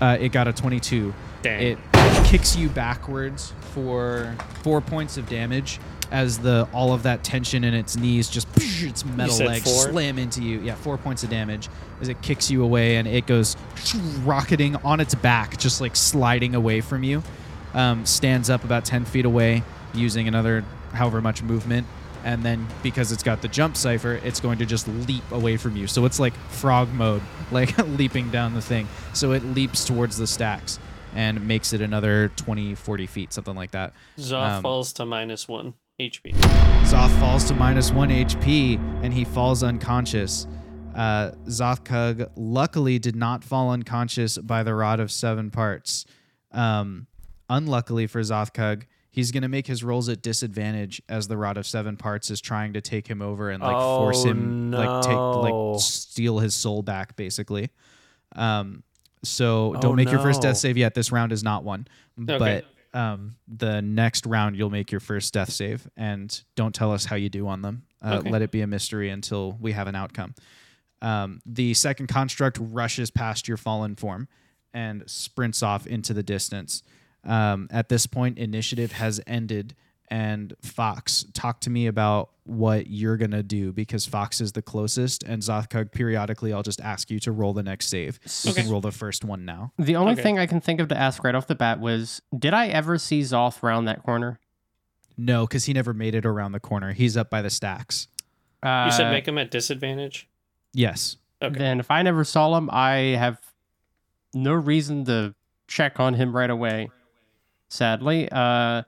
Uh, it got a 22. Dang. It kicks you backwards for four points of damage as the all of that tension in its knees just its metal legs four? slam into you. Yeah, four points of damage as it kicks you away and it goes rocketing on its back, just like sliding away from you. Um, stands up about ten feet away using another however much movement. And then because it's got the jump cipher, it's going to just leap away from you. So it's like frog mode, like leaping down the thing. So it leaps towards the stacks and makes it another 20, 40 feet, something like that. Zoth Um, falls to minus one HP. Zoth falls to minus one HP and he falls unconscious. Uh, Zothkug luckily did not fall unconscious by the rod of seven parts. Um, unluckily for Zothkug, he's going to make his rolls at disadvantage as the rod of seven parts is trying to take him over and like force Oh, him like take like steal his soul back basically. Um, so don't Oh, make your first death save yet. This round is not one, Okay. but um, the next round you'll make your first death save, and don't tell us how you do on them. Uh, Okay. Let it be a mystery until we have an outcome. Um, the second construct rushes past your fallen form and sprints off into the distance. Um, at this point, initiative has ended, and Fox, talk to me about what you're gonna do because Fox is the closest, and Zothkug. Periodically, I'll just ask you to roll the next save. You can Okay. roll the first one now. The only Okay. thing I can think of to ask right off the bat was, did I ever see Zoth round that corner? No, because he never made it around the corner. He's up by the stacks. Uh, You said make him at disadvantage? Yes. Okay. Then if I never saw him, I have no reason to check on him right away. Sadly, uh,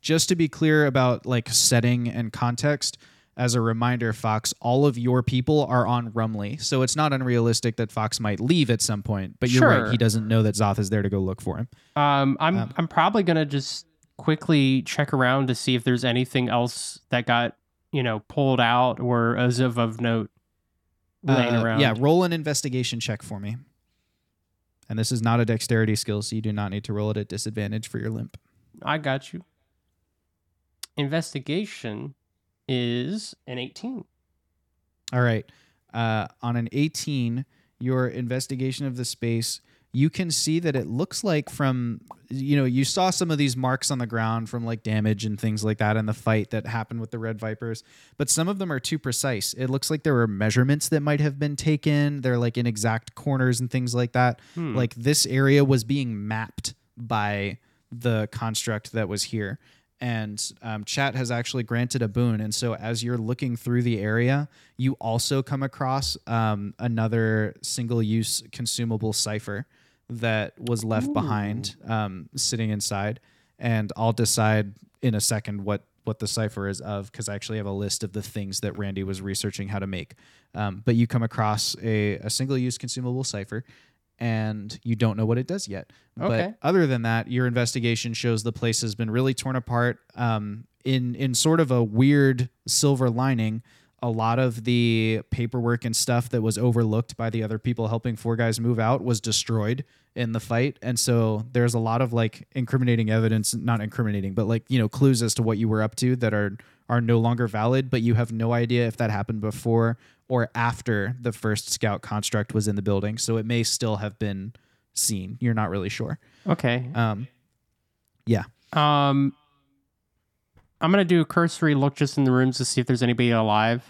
Just to be clear about like setting and context, as a reminder, Fox, all of your people are on Rumley, so it's not unrealistic that Fox might leave at some point. But you're Sure. right; he doesn't know that Zoth is there to go look for him. um, I'm Um, I'm probably gonna just quickly check around to see if there's anything else that got you know pulled out or as of of note laying Uh, around. Yeah, roll an investigation check for me. And this is not a dexterity skill, so you do not need to roll it at disadvantage for your limp. I got you. Investigation is an 18. All right. Uh, on an 18, your investigation of the space, you can see that it looks like from, you know, you saw some of these marks on the ground from like damage and things like that in the fight that happened with the Red Vipers, but some of them are too precise. It looks like there were measurements that might have been taken. They're like in exact corners and things like that. Hmm. Like this area was being mapped by the construct that was here. And um, chat has actually granted a boon. And so, as you're looking through the area, you also come across um, another single use consumable cipher that was left behind um, sitting inside. And I'll decide in a second what, what the cipher is of because I actually have a list of the things that Randy was researching how to make. Um, but you come across a, a single use consumable cipher and you don't know what it does yet. Okay. But other than that, your investigation shows the place has been really torn apart. Um, in in sort of a weird silver lining, a lot of the paperwork and stuff that was overlooked by the other people helping four guys move out was destroyed in the fight, and so there's a lot of like incriminating evidence, not incriminating, but like you know clues as to what you were up to that are are no longer valid. But you have no idea if that happened before or after the first scout construct was in the building, so it may still have been seen. You're not really sure. Okay. Um, yeah. Um, I'm gonna do a cursory look just in the rooms to see if there's anybody alive.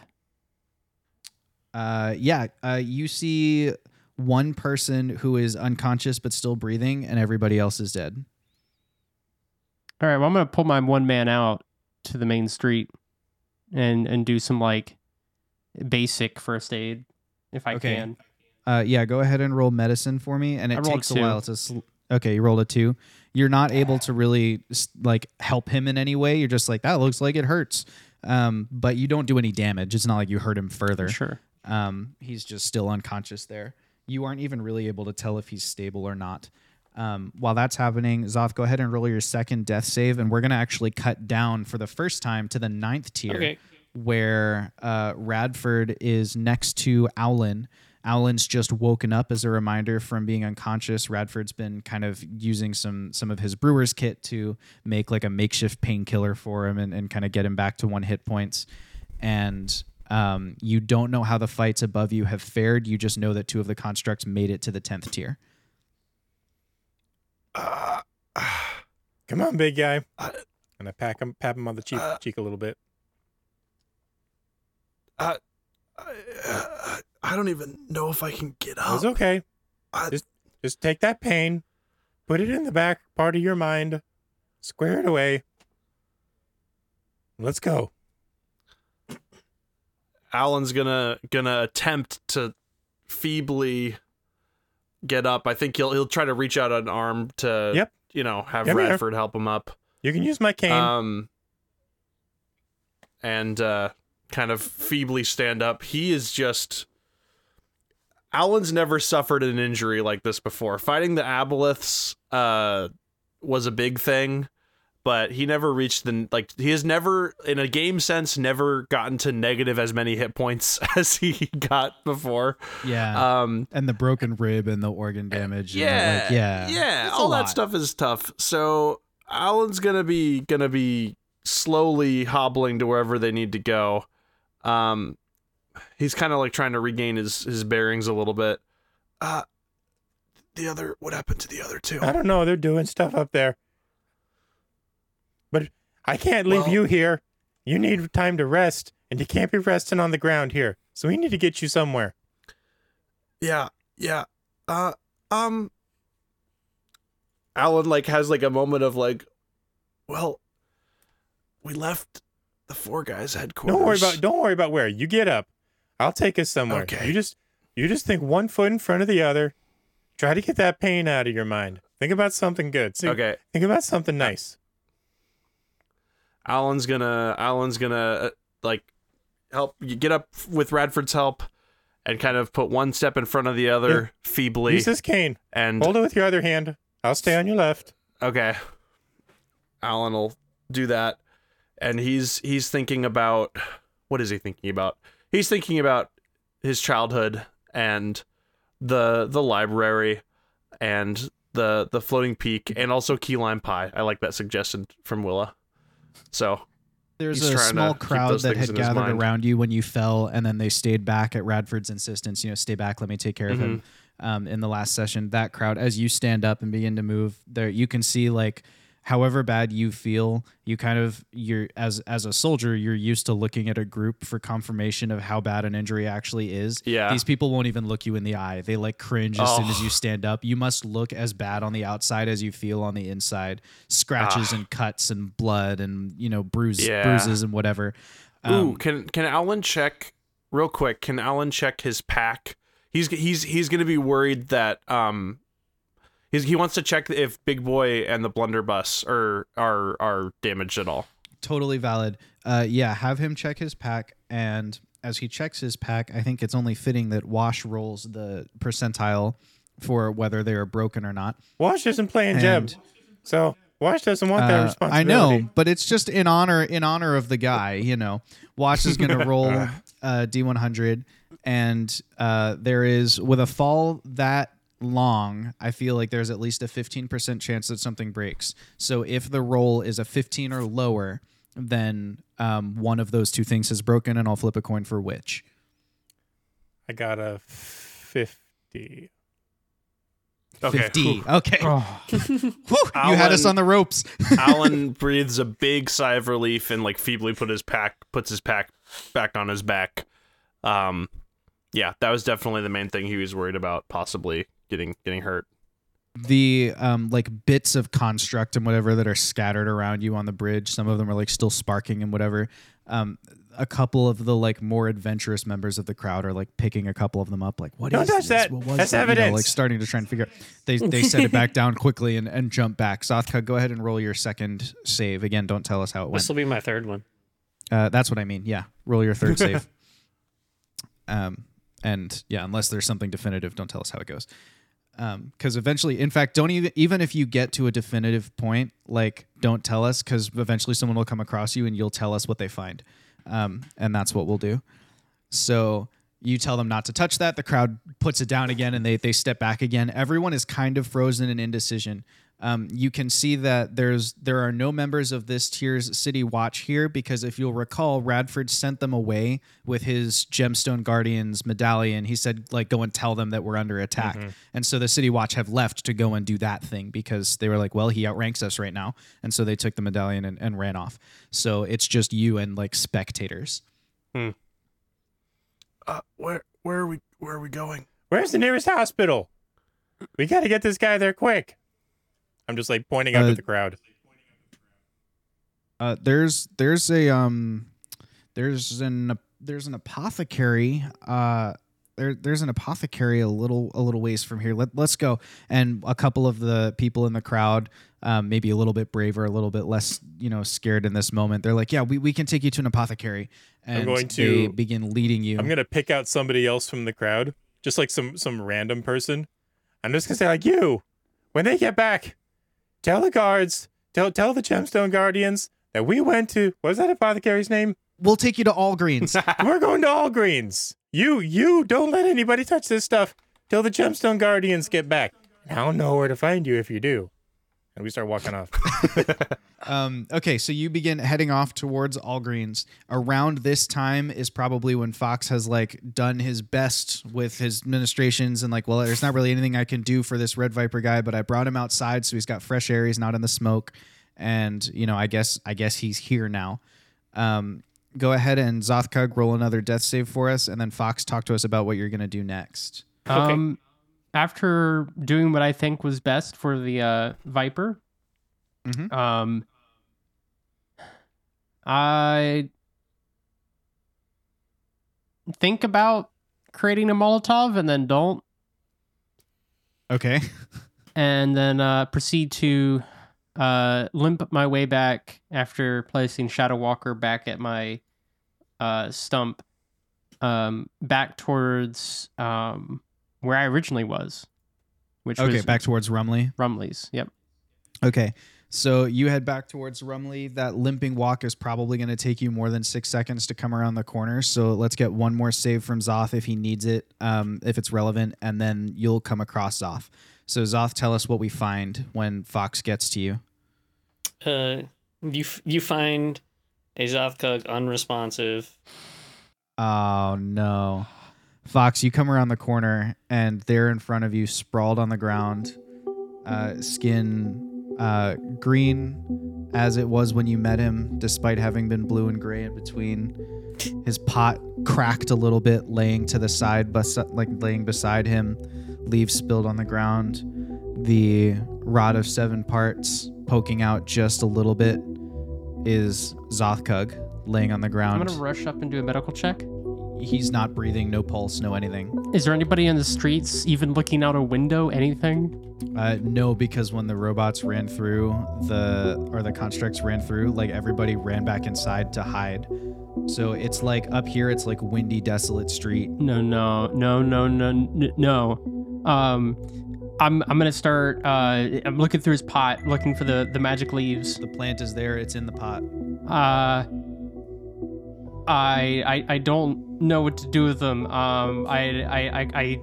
Uh, yeah. Uh, you see one person who is unconscious but still breathing, and everybody else is dead. All right. Well, I'm gonna pull my one man out to the main street and and do some like basic first aid if I Okay. can. Uh, yeah, go ahead and roll medicine for me, and it takes a while to. Sl- okay, you rolled a two. You're not able to really like help him in any way. You're just like that looks like it hurts, um, but you don't do any damage. It's not like you hurt him further. Sure. Um, he's just still unconscious there. You aren't even really able to tell if he's stable or not. Um, while that's happening, Zoth, go ahead and roll your second death save, and we're gonna actually cut down for the first time to the ninth tier, Okay. where uh, Radford is next to Owlin. Owlin's just woken up as a reminder from being unconscious. Radford's been kind of using some some of his brewer's kit to make like a makeshift painkiller for him and, and kind of get him back to one hit points. And um, you don't know how the fights above you have fared. You just know that two of the constructs made it to the tenth tier. Come on, big guy. Uh, and I pack him, pat him on the cheek, uh, cheek a little bit. I, I, I don't even know if I can get up. It's okay. I- Just, just take that pain, put it in the back part of your mind, square it away. Let's go. Owlin's gonna gonna attempt to feebly get up. I think he'll he'll try to reach out an arm to Yep. you know have Come here. Radford help him up. You can use my cane. Um and uh kind of feebly stand up. He is just Owlin's never suffered an injury like this before. Fighting the aboleths uh was a big thing, but he never reached the like he has never in a game sense never gotten to negative as many hit points as he got before. Yeah. Um and the broken rib and the organ damage. and yeah, like, yeah. yeah. All that stuff is tough. So Owlin's gonna be gonna be slowly hobbling to wherever they need to go. Um, he's kind of like trying to regain his his bearings a little bit. Uh, the other, what happened to the other two? I don't know. They're doing stuff up there. But I can't leave Well- you here. You need time to rest, and you can't be resting on the ground here. So we need to get you somewhere. Yeah, yeah. Uh, um. Owlin like has like a moment of like, well, we left the four guys headquarters. Don't worry about don't worry about where. You get up. I'll take us somewhere. Okay. You just you just think one foot in front of the other. Try to get that pain out of your mind. Think about something good. See- Okay, Think about something nice. Owlin's gonna Owlin's gonna uh, like help you get up with Radford's help and kind of put one step in front of the other feebly Use this cane. and Hold it with your other hand. I'll stay on your left. okay Owlin will do that and he's he's thinking about what is he thinking about he's thinking about his childhood and the the library and the the floating peak and also key lime pie I like that suggestion from Willa so There's a small crowd that had gathered around you when you fell, and then they stayed back at Radford's insistence. You know, stay back. Let me take care of him. Mm-hmm. Um, in the last session, that crowd, as you stand up and begin to move, there you can see like, however bad you feel, you kind of you're as as a soldier, you're used to looking at a group for confirmation of how bad an injury actually is. Yeah. these people won't even look you in the eye. They like cringe as soon as Oh. you stand up. You must look as bad on the outside as you feel on the inside. Scratches Ah. and cuts and blood and you know bruises Yeah. bruises and whatever. Ooh, Um, can can Owlin check real quick? Can Owlin check his pack? He's he's he's gonna be worried that um, he's, he wants to check if Big Boy and the blunderbuss are are are damaged at all. totally valid. Uh, yeah, have him check his pack, and as he checks his pack, I think it's only fitting that Wash rolls the percentile for whether they are broken or not. Wash isn't playing Jeb. And- So Wash doesn't want that Uh, I know, but it's just in honor in honor of the guy. You know, Wash is going to roll uh, D100, and uh, there is with a fall that long. I feel like there's at least a 15% chance that something breaks. So if the roll is a 15 or lower, then um, one of those two things has broken, and I'll flip a coin for which. I got a fifty. Okay. 50. Okay. Oh, Whew, you had us on the ropes. Owlin breathes a big sigh of relief and like feebly put his pack puts his pack back on his back. Um, yeah, that was definitely the main thing he was worried about, possibly getting getting hurt. the um like bits of construct and whatever that are scattered around you on the bridge some of them are like still sparking and whatever um a couple of the like more adventurous members of the crowd are like picking a couple of them up, like what Don't is touch this? that. What was That's that? You know, evidence. like starting to try and figure. out. They they set it back down quickly and, and jump back. Zothkug, go ahead and roll your second save again. Don't tell us how it went. This will be my third one. Uh, that's what I mean. Yeah, roll your third save. Um, and yeah, unless there's something definitive, don't tell us how it goes. Um, because eventually, in fact, don't even even if you get to a definitive point, like don't tell us, because eventually someone will come across you and you'll tell us what they find. Um, and that's what we'll do. So you tell them not to touch that. The crowd puts it down again and they they step back again. Everyone is kind of frozen in indecision. Um, you can see that there's there are no members of this tier's city watch here because if you'll recall, Radford sent them away with his gemstone guardians medallion. He said like go and tell them that we're under attack, and so the city watch have left to go and do that thing because they were like, well, he outranks us right now, and so they took the medallion and, and ran off. So it's just you and like spectators. Uh, where where are we where are we going? Where's the nearest hospital? We got to get this guy there quick. I'm just like pointing out Uh, at the crowd. Uh, there's there's a um there's an there's an apothecary uh there there's an apothecary a little a little ways from here. Let let's go. And a couple of the people in the crowd, um, maybe a little bit braver, a little bit less you know scared in this moment. They're like, yeah, we, we can take you to an apothecary. And I'm going to- begin leading you. I'm gonna pick out somebody else from the crowd, just like some some random person. I'm just gonna say like you. When they get back, tell the guards, tell tell the gemstone guardians that we went to. What was that apothecary's name? we'll take you to All Greens. We're going to All Greens. You you don't let anybody touch this stuff till the gemstone guardians get back. And I'll know where to find you if you do. And we start walking off. Um, okay, so you begin heading off towards All Greens. Around this time is probably when Fox has like done his best with his ministrations and like, well, there's not really anything I can do for this Red Viper guy, but I brought him outside, so he's got fresh air. He's not in the smoke, and you know, I guess I guess he's here now. Um, go ahead and Zothkug roll another death save for us, and then Fox talk to us about what you're gonna do next. Okay. Um, after doing what I think was best for the uh, Viper, Mhm. um, I think about creating a Molotov and then don't, Okay. and then uh, proceed to uh, limp my way back after placing Shadow Walker back at my uh, stump, um, back towards um, where I originally was, which Okay, was back towards Rumley. Rumley's. Yep. Okay. So you head back towards Rumley. That limping walk is probably going to take you more than six seconds to come around the corner. So let's get one more save from Zoth if he needs it, um, if it's relevant, and then you'll come across Zoth. So Zoth, tell us what we find when Fox gets to you. Uh, you f- you find a Zothkug unresponsive. Oh no, Fox! You come around the corner, and there in front of you, sprawled on the ground, uh, skin uh, green as it was when you met him, despite having been blue and gray in between. His pot cracked a little bit, laying to the side, bes- like laying beside him. Leaves spilled on the ground. The rod of seven parts poking out just a little bit is Zothkug laying on the ground. I'm gonna rush up and do a medical check. He's not breathing, no pulse, no anything. Is there anybody in the streets even looking out a window? Anything? Uh, no, because when the robots ran through the or the constructs ran through, like everybody ran back inside to hide. So it's like up here, it's like windy, desolate street. No, no, no, no, no, no. Um, I'm I'm gonna start. Uh, I'm looking through his pot, looking for the the magic leaves. The plant is there; it's in the pot. Uh, I I I don't know what to do with them. Um, I I I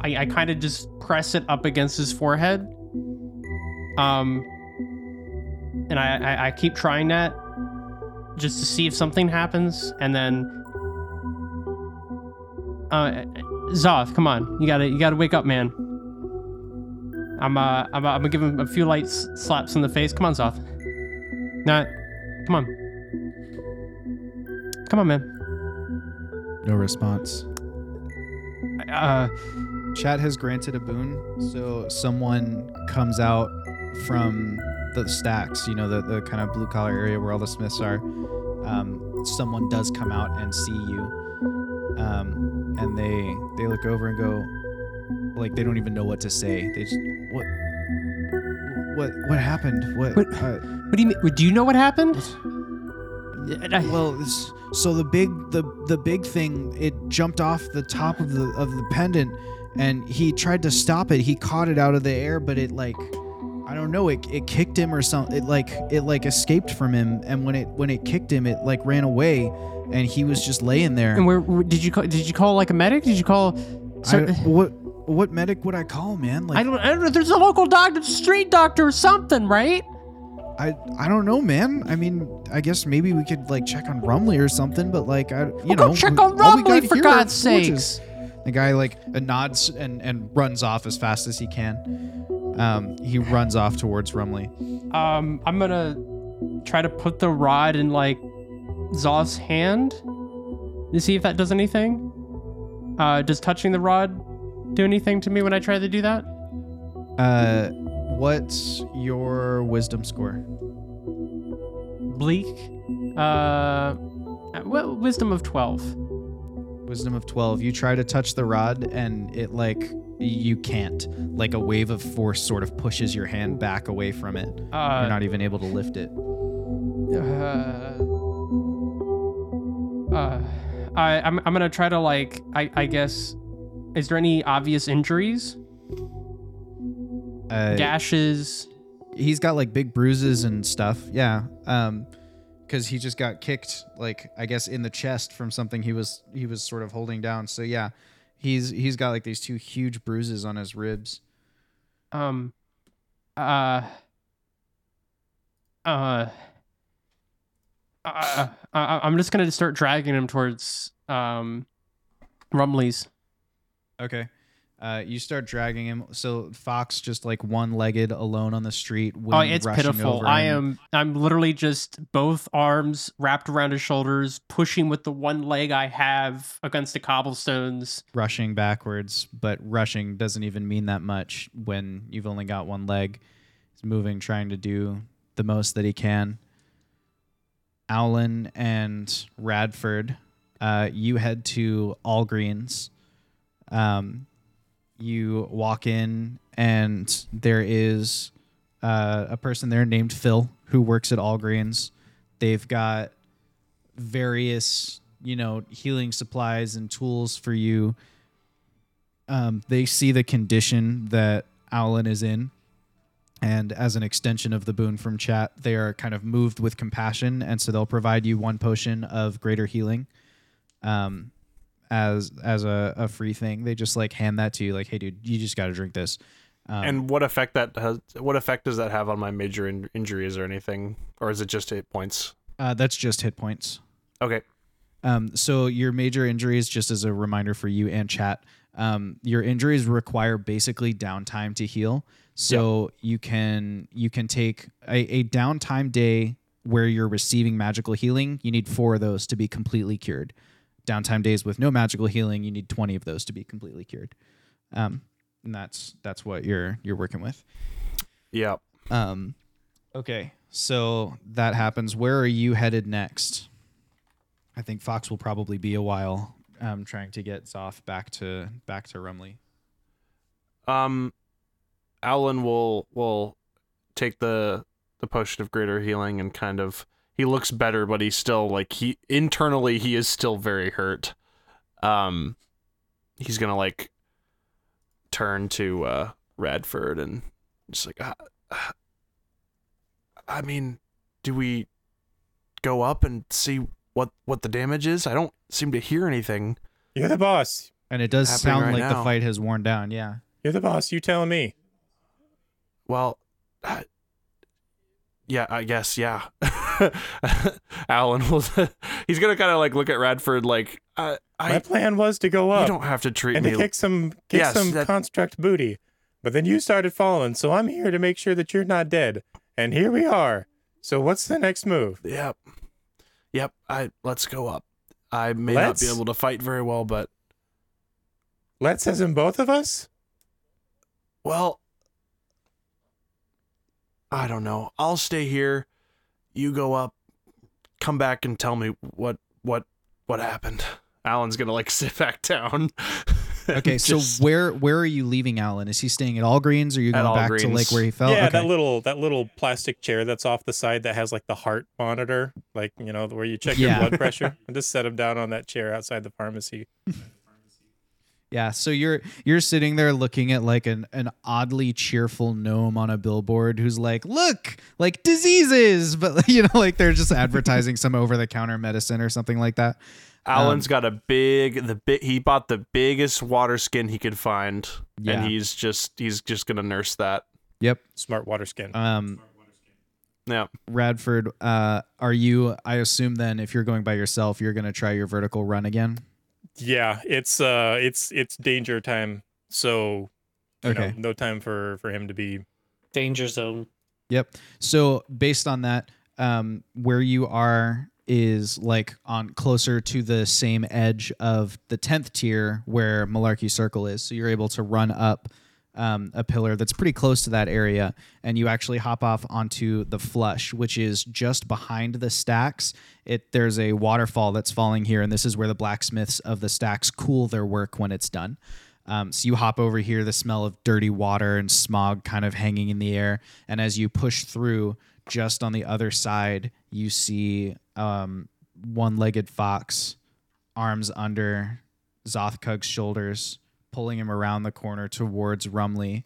I I, kind of just press it up against his forehead. Um, and I, I I keep trying that just to see if something happens, and then. Uh, Zoth, come on, you gotta you gotta wake up, man. I'm uh I'm, I'm gonna give him a few light slaps in the face. Come on, Zoth. Nah, come on. Come on, man. No response. Uh, Chat has granted a boon, so someone comes out from the stacks, you know, the, the kind of blue collar area where all the smiths are. Um, someone does come out and see you, um, and they they look over and go, like they don't even know what to say. They just what what what happened? What? What- uh, What do you mean? Do you know what happened? I- well, so the big the the big thing it jumped off the top of the of the pendant, and he tried to stop it. He caught it out of the air, but it like I don't know. It, it kicked him or something. It like it like escaped from him, and when it when it kicked him, it like ran away, and he was just laying there. And where, where- did you call? Did you call like a medic? Did you call? I, what what medic would I call, man? Like I don't. I don't know. There's a local doctor, street doctor, or something, right? I I don't know, man. I mean, I guess maybe we could like check on Rumley or something, but like I you We'll know go check we- on Rumley for God's sakes. The guy like uh, nods and and runs off as fast as he can. Um, he runs off towards Rumley. Um, I'm gonna try to put the rod in like Zoth's hand to see if that does anything. Uh, does touching the rod do anything to me when I try to do that? Uh, what's your wisdom score? Bleak. Uh, well, wisdom of twelve. Wisdom of 12. You try to touch the rod and it like you can't. Like a wave of force sort of pushes your hand back away from it. You're Uh, not even able to lift it. uh, uh, I, I'm, I'm gonna try to like, I, I guess, is there any obvious injuries, Uh, gashes? he's got like big bruises and stuff. Yeah. Um cuz he just got kicked like I guess in the chest from something he was he was sort of holding down. So yeah. He's he's got like these two huge bruises on his ribs. Um, uh, uh, uh, I, I'm just gonna start dragging him towards um, Rumley's. Okay. Uh, you start dragging him. So Fox just like one-legged alone on the street. Oh, it's pitiful. I am. I'm literally just both arms wrapped around his shoulders, pushing with the one leg I have against the cobblestones. rushing backwards, but rushing doesn't even mean that much when you've only got one leg. He's moving, trying to do the most that he can. Owlin and Radford, uh, you head to All Greens. Um, you walk in, and there is uh, a person there named Phil who works at All Greens. They've got various, you know, healing supplies and tools for you. Um, they see the condition that Owlin is in, and as an extension of the boon from chat, they are kind of moved with compassion, and so they'll provide you one potion of greater healing, um, as as a, a free thing. They just like hand that to you, like, "Hey, dude, you just got to drink this." Um, And what effect that has? What effect does that have on my major in- injuries or anything, or is it just hit points? uh, that's just hit points. Okay. Um, so your major injuries, just as a reminder for you and chat, um, your injuries require basically downtime to heal. So you can you can take a, a downtime day where you're receiving magical healing. You need four of those to be completely cured. Downtime days with no magical healing, you need twenty of those to be completely cured. Um, and that's that's what you're you're working with. Yeah. Um, okay, so that happens. Where are you headed next? I think Fox will probably be a while um, trying to get Zoth back to back to Rumley. Um, Alan will will take the the potion of greater healing and kind of he looks better, but he's still like he internally he is still very hurt. Um, he's gonna like turn to uh Radford and just like uh, I mean, do we go up and see what what the damage is? I don't seem to hear anything. You're the boss. And it does sound right like now. the fight has worn down. Yeah. You're the boss. You telling me? Well, uh, yeah, I guess, yeah. Alan will. he's gonna kind of like look at Radford like, uh, My plan was to go up. You don't have to treat and me. to kick some kick Yes, some that- construct booty, but then you started falling, so I'm here to make sure that you're not dead. And here we are. So what's the next move? Yep, yep. I let's go up. I may Let's? not be able to fight very well, but Let's as in both of us. well, I don't know. I'll stay here. You go up. come back and tell me what what what happened. Alan's gonna like sit back down. Okay, so Just- where where are you leaving Alan? Is he staying at All Greens or are you At going back to like where he fell? yeah, okay. that little that little plastic chair that's off the side that has like the heart monitor, like you know where you check Yeah. your blood pressure. and just set him down on that chair outside the pharmacy. Yeah, so you're you're sitting there looking at like an an oddly cheerful gnome on a billboard who's like, "Look, like diseases," but you know, like they're just advertising some over the counter medicine or something like that. Alan's Um, got a big the bit he bought the biggest water skin he could find, Yeah. and he's just he's just gonna nurse that. Yep. Smart water skin. Um, Yeah. Radford, uh, are you? I assume then, if you're going by yourself, you're gonna try your vertical run again. Yeah, it's uh, it's it's danger time. So you know, Okay. no time for for him to be. Danger zone. Yep. So based on that, um, where you are is like on closer to the same edge of the tenth tier where Malarkey Circle is. So you're able to run up um, a pillar that's pretty close to that area, and you actually hop off onto the flush, which is just behind the stacks. It there's a waterfall that's falling here, and this is where the blacksmiths of the stacks cool their work when it's done. Um, so you hop over here, the smell of dirty water and smog kind of hanging in the air. And as you push through, just on the other side, you see um, one legged fox, arms under Zothkug's shoulders, pulling him around the corner towards Rumley.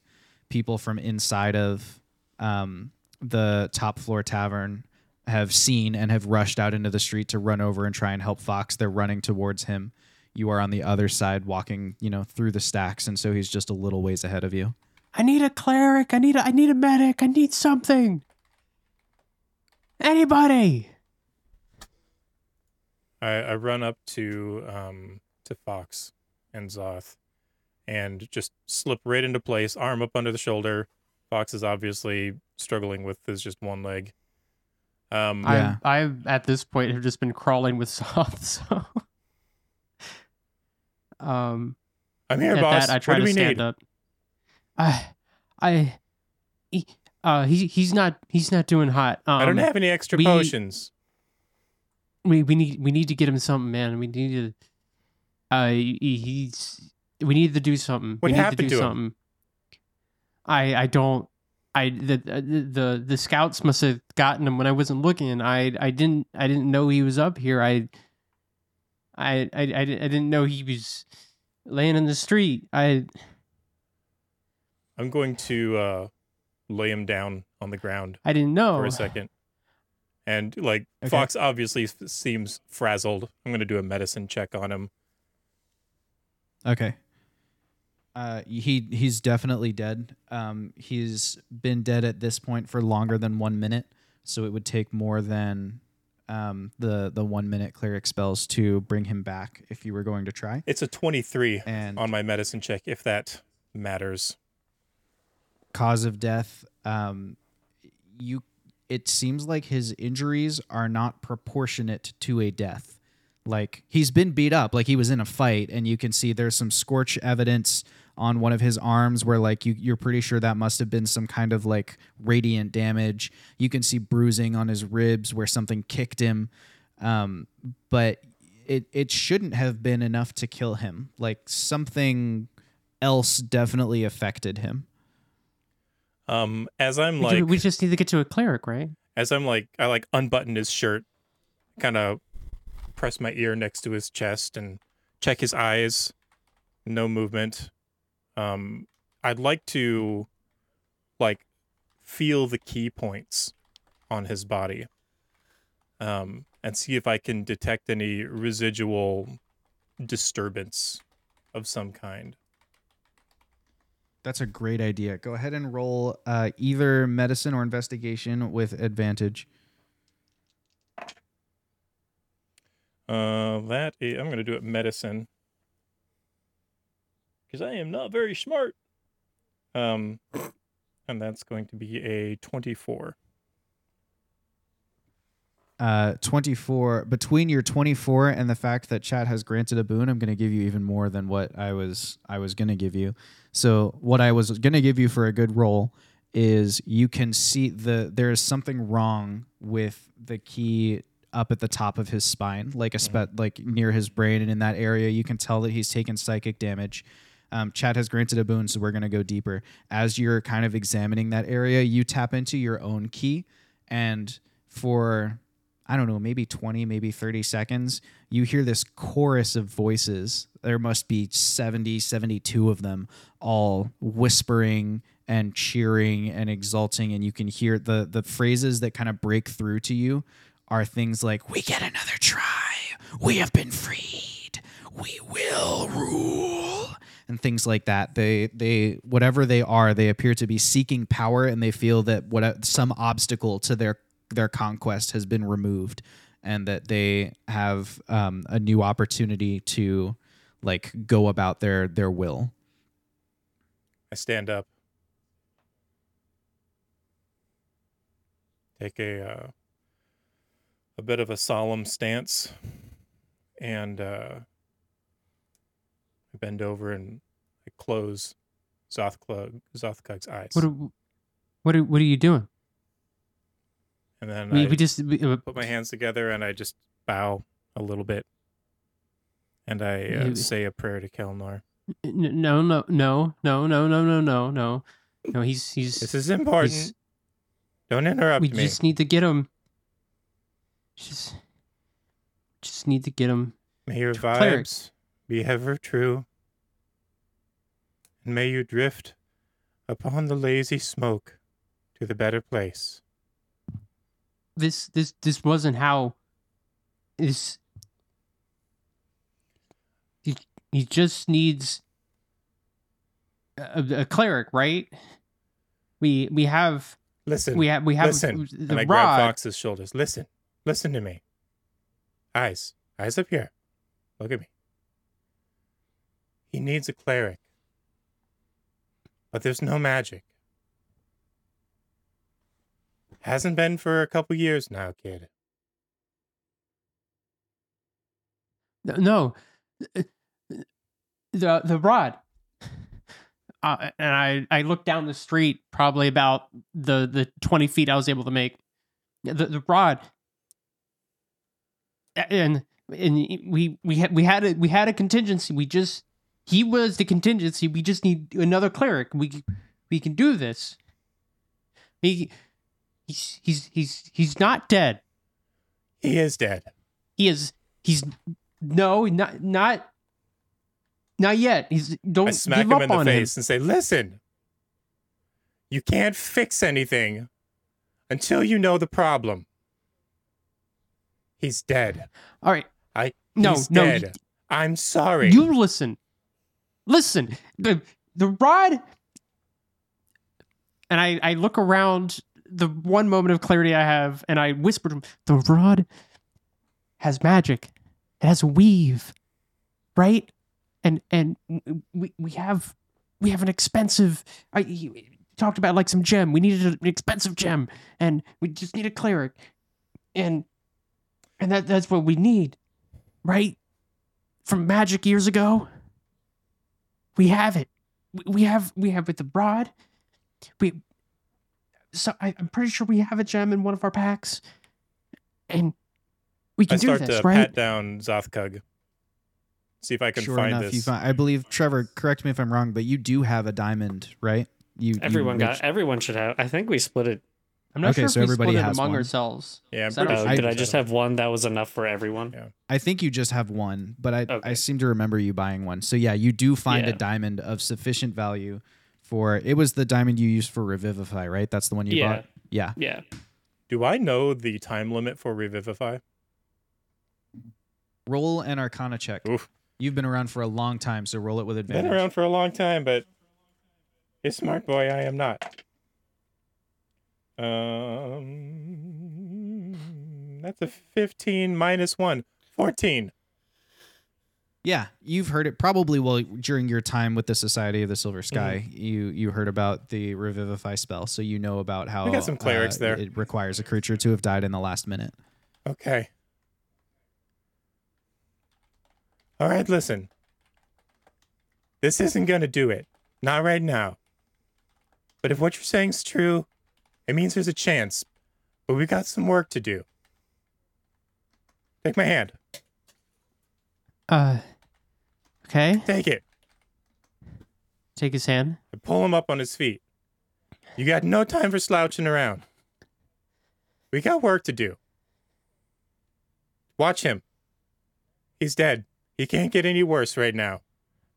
People from inside of um, the top floor tavern have seen and have rushed out into the street to run over and try and help Fox. They're running towards him. You are on the other side, walking, you know, through the stacks, and so he's just a little ways ahead of you. I need a cleric. I need a I need a medic. I need something. Anybody. I, I run up to um to Fox and Zoth, and just slip right into place, arm up under the shoulder. Fox is obviously struggling with his just one leg. Um, Yeah. I I at this point have just been crawling with soft, so um I'm here, at boss. that I try what do to we stand need? up. I I he, uh he he's not he's not doing hot. Um, I don't have any extra we- potions. we we need we need to get him something, man. We need to. Uh, he, he's we need to do something. What we need happened to do to him? something. I I don't. I the, the the the scouts must have gotten him when I wasn't looking. I I didn't I didn't know he was up here. I I I I, didn't- I didn't know he was laying in the street. I I'm going to uh, lay him down on the ground I didn't know. for a second. And like Okay. Fox obviously seems frazzled. I'm going to do a medicine check on him. Okay. Uh, he he's definitely dead. Um, he's been dead at this point for longer than one minute, so it would take more than um, the the one minute cleric spells to bring him back if you were going to try. It's a 23 on my medicine check, if that matters. cause of death, um, you it seems like his injuries are not proportionate to a death. Like he's been beat up, like he was in a fight, and you can see there's some scorch evidence on one of his arms where like you you're pretty sure that must have been some kind of like radiant damage. You can see bruising on his ribs where something kicked him. Um, but it it shouldn't have been enough to kill him. Like something else definitely affected him. Um, as I'm we, like, ju- we just need to get to a cleric, right? as I'm like, I like unbutton his shirt, kind of press my ear next to his chest and check his eyes. No movement. Um, I'd like to, like, feel the key points on his body. Um, and see if I can detect any residual disturbance of some kind. That's a great idea. Go ahead and roll uh, either medicine or investigation with advantage. Uh, that I'm gonna do it medicine because I am not very smart. Um, and that's going to be a 24. Uh, 24 between your 24 and the fact that chat has granted a boon i'm going to give you even more than what i was i was going to give you so what i was going to give you for a good roll is you can see the there is something wrong with the key up at the top of his spine, like a spe- like near his brain, and in that area, you can tell that he's taken psychic damage. Um, Chad has granted a boon, so we're gonna go deeper. As you're kind of examining that area, you tap into your own key, and for I don't know, maybe 20, maybe 30 seconds, you hear this chorus of voices. There must be 70, 72 of them, all whispering and cheering and exulting. And you can hear the, the phrases that kind of break through to you are things like, We get another try. We have been freed. We will rule. And things like that. They, they, whatever they are, they appear to be seeking power, and they feel that what some obstacle to their their conquest has been removed and that they have um, a new opportunity to like go about their their will I stand up. Take a uh, a bit of a solemn stance, and uh, I bend over and I close Zothkug's eyes, What are, what are, what are you doing? and then We, I we just we, uh, put my hands together and I just bow a little bit, and I uh, You- say a prayer to Kelnar. n- no no no no no no no no no no he's he's This is important. Don't interrupt we me. We just need to get him. Just just need to get him. May your vibes be ever true, and may you drift upon the lazy smoke to the better place. This this this wasn't how. This. He he just needs. A, a cleric, right? We we have Listen, we have we have listen. the and I grab. Fox's shoulders. Listen, listen to me. Eyes, eyes up here. Look at me. He needs a cleric, but there's no magic. Hasn't been for a couple years now, kid. No, the the rod. Uh, and I I looked down the street, probably about the the twenty feet I was able to make. The the rod. And and we we had we had a we had a contingency. We just he was the contingency. We just need another cleric. We we can do this. He he's he's he's he's not dead. He is dead. He is he's no not not not yet. He's don't I smack give him up in the on face and say, "Listen, you can't fix anything until you know the problem. He's dead. All right. I No, he's no, dead. you- I'm sorry. You listen. Listen. The the rod and I I look around the one moment of clarity I have and I whisper to him, the rod has magic. It has weave. Right? And and we we have we have an expensive I he talked about like some gem. We needed an expensive gem and we just need a cleric. And and that that's what we need. Right? From magic years ago. We have it. We- We have we have with the rod. We so I, I'm pretty sure we have a gem in one of our packs. And we I can do start this, to right? pat down Zothkug. See if I can sure find enough this. you find i believe trevor correct me if i'm wrong but you do have a diamond right you you Everyone got. reached- Everyone should have. I think we split it. I'm not Okay, sure so if we everybody split it has among one. ourselves. Yeah, I'm pretty sure did I just have one that was enough for everyone? Yeah. I think you just have one, but I I seem to remember you buying one. So yeah, you do find a Yeah. diamond of sufficient value for it was the diamond you used for revivify, right? That's the one you Yeah. bought. Yeah. Yeah. Do I know the time limit for revivify? Roll an arcana check. Oof. You've been around for a long time, so roll it with advantage. Been around for a long time, but a smart boy I am not. Um, that's a 15 minus 1. 14. Yeah, you've heard it probably well during your time with the Society of the Silver Sky. You you heard about the revivify spell, so you know about how We got some clerics uh, there. It requires a creature to have died in the last minute. Okay. All right, listen. This isn't going to do it. Not right now. But if what you're saying's true, it means there's a chance. But we got some work to do. Take my hand. Uh, okay. Take it. Take his hand. And pull him up on his feet. You got no time for slouching around. We got work to do. Watch him. He's dead. He can't get any worse right now.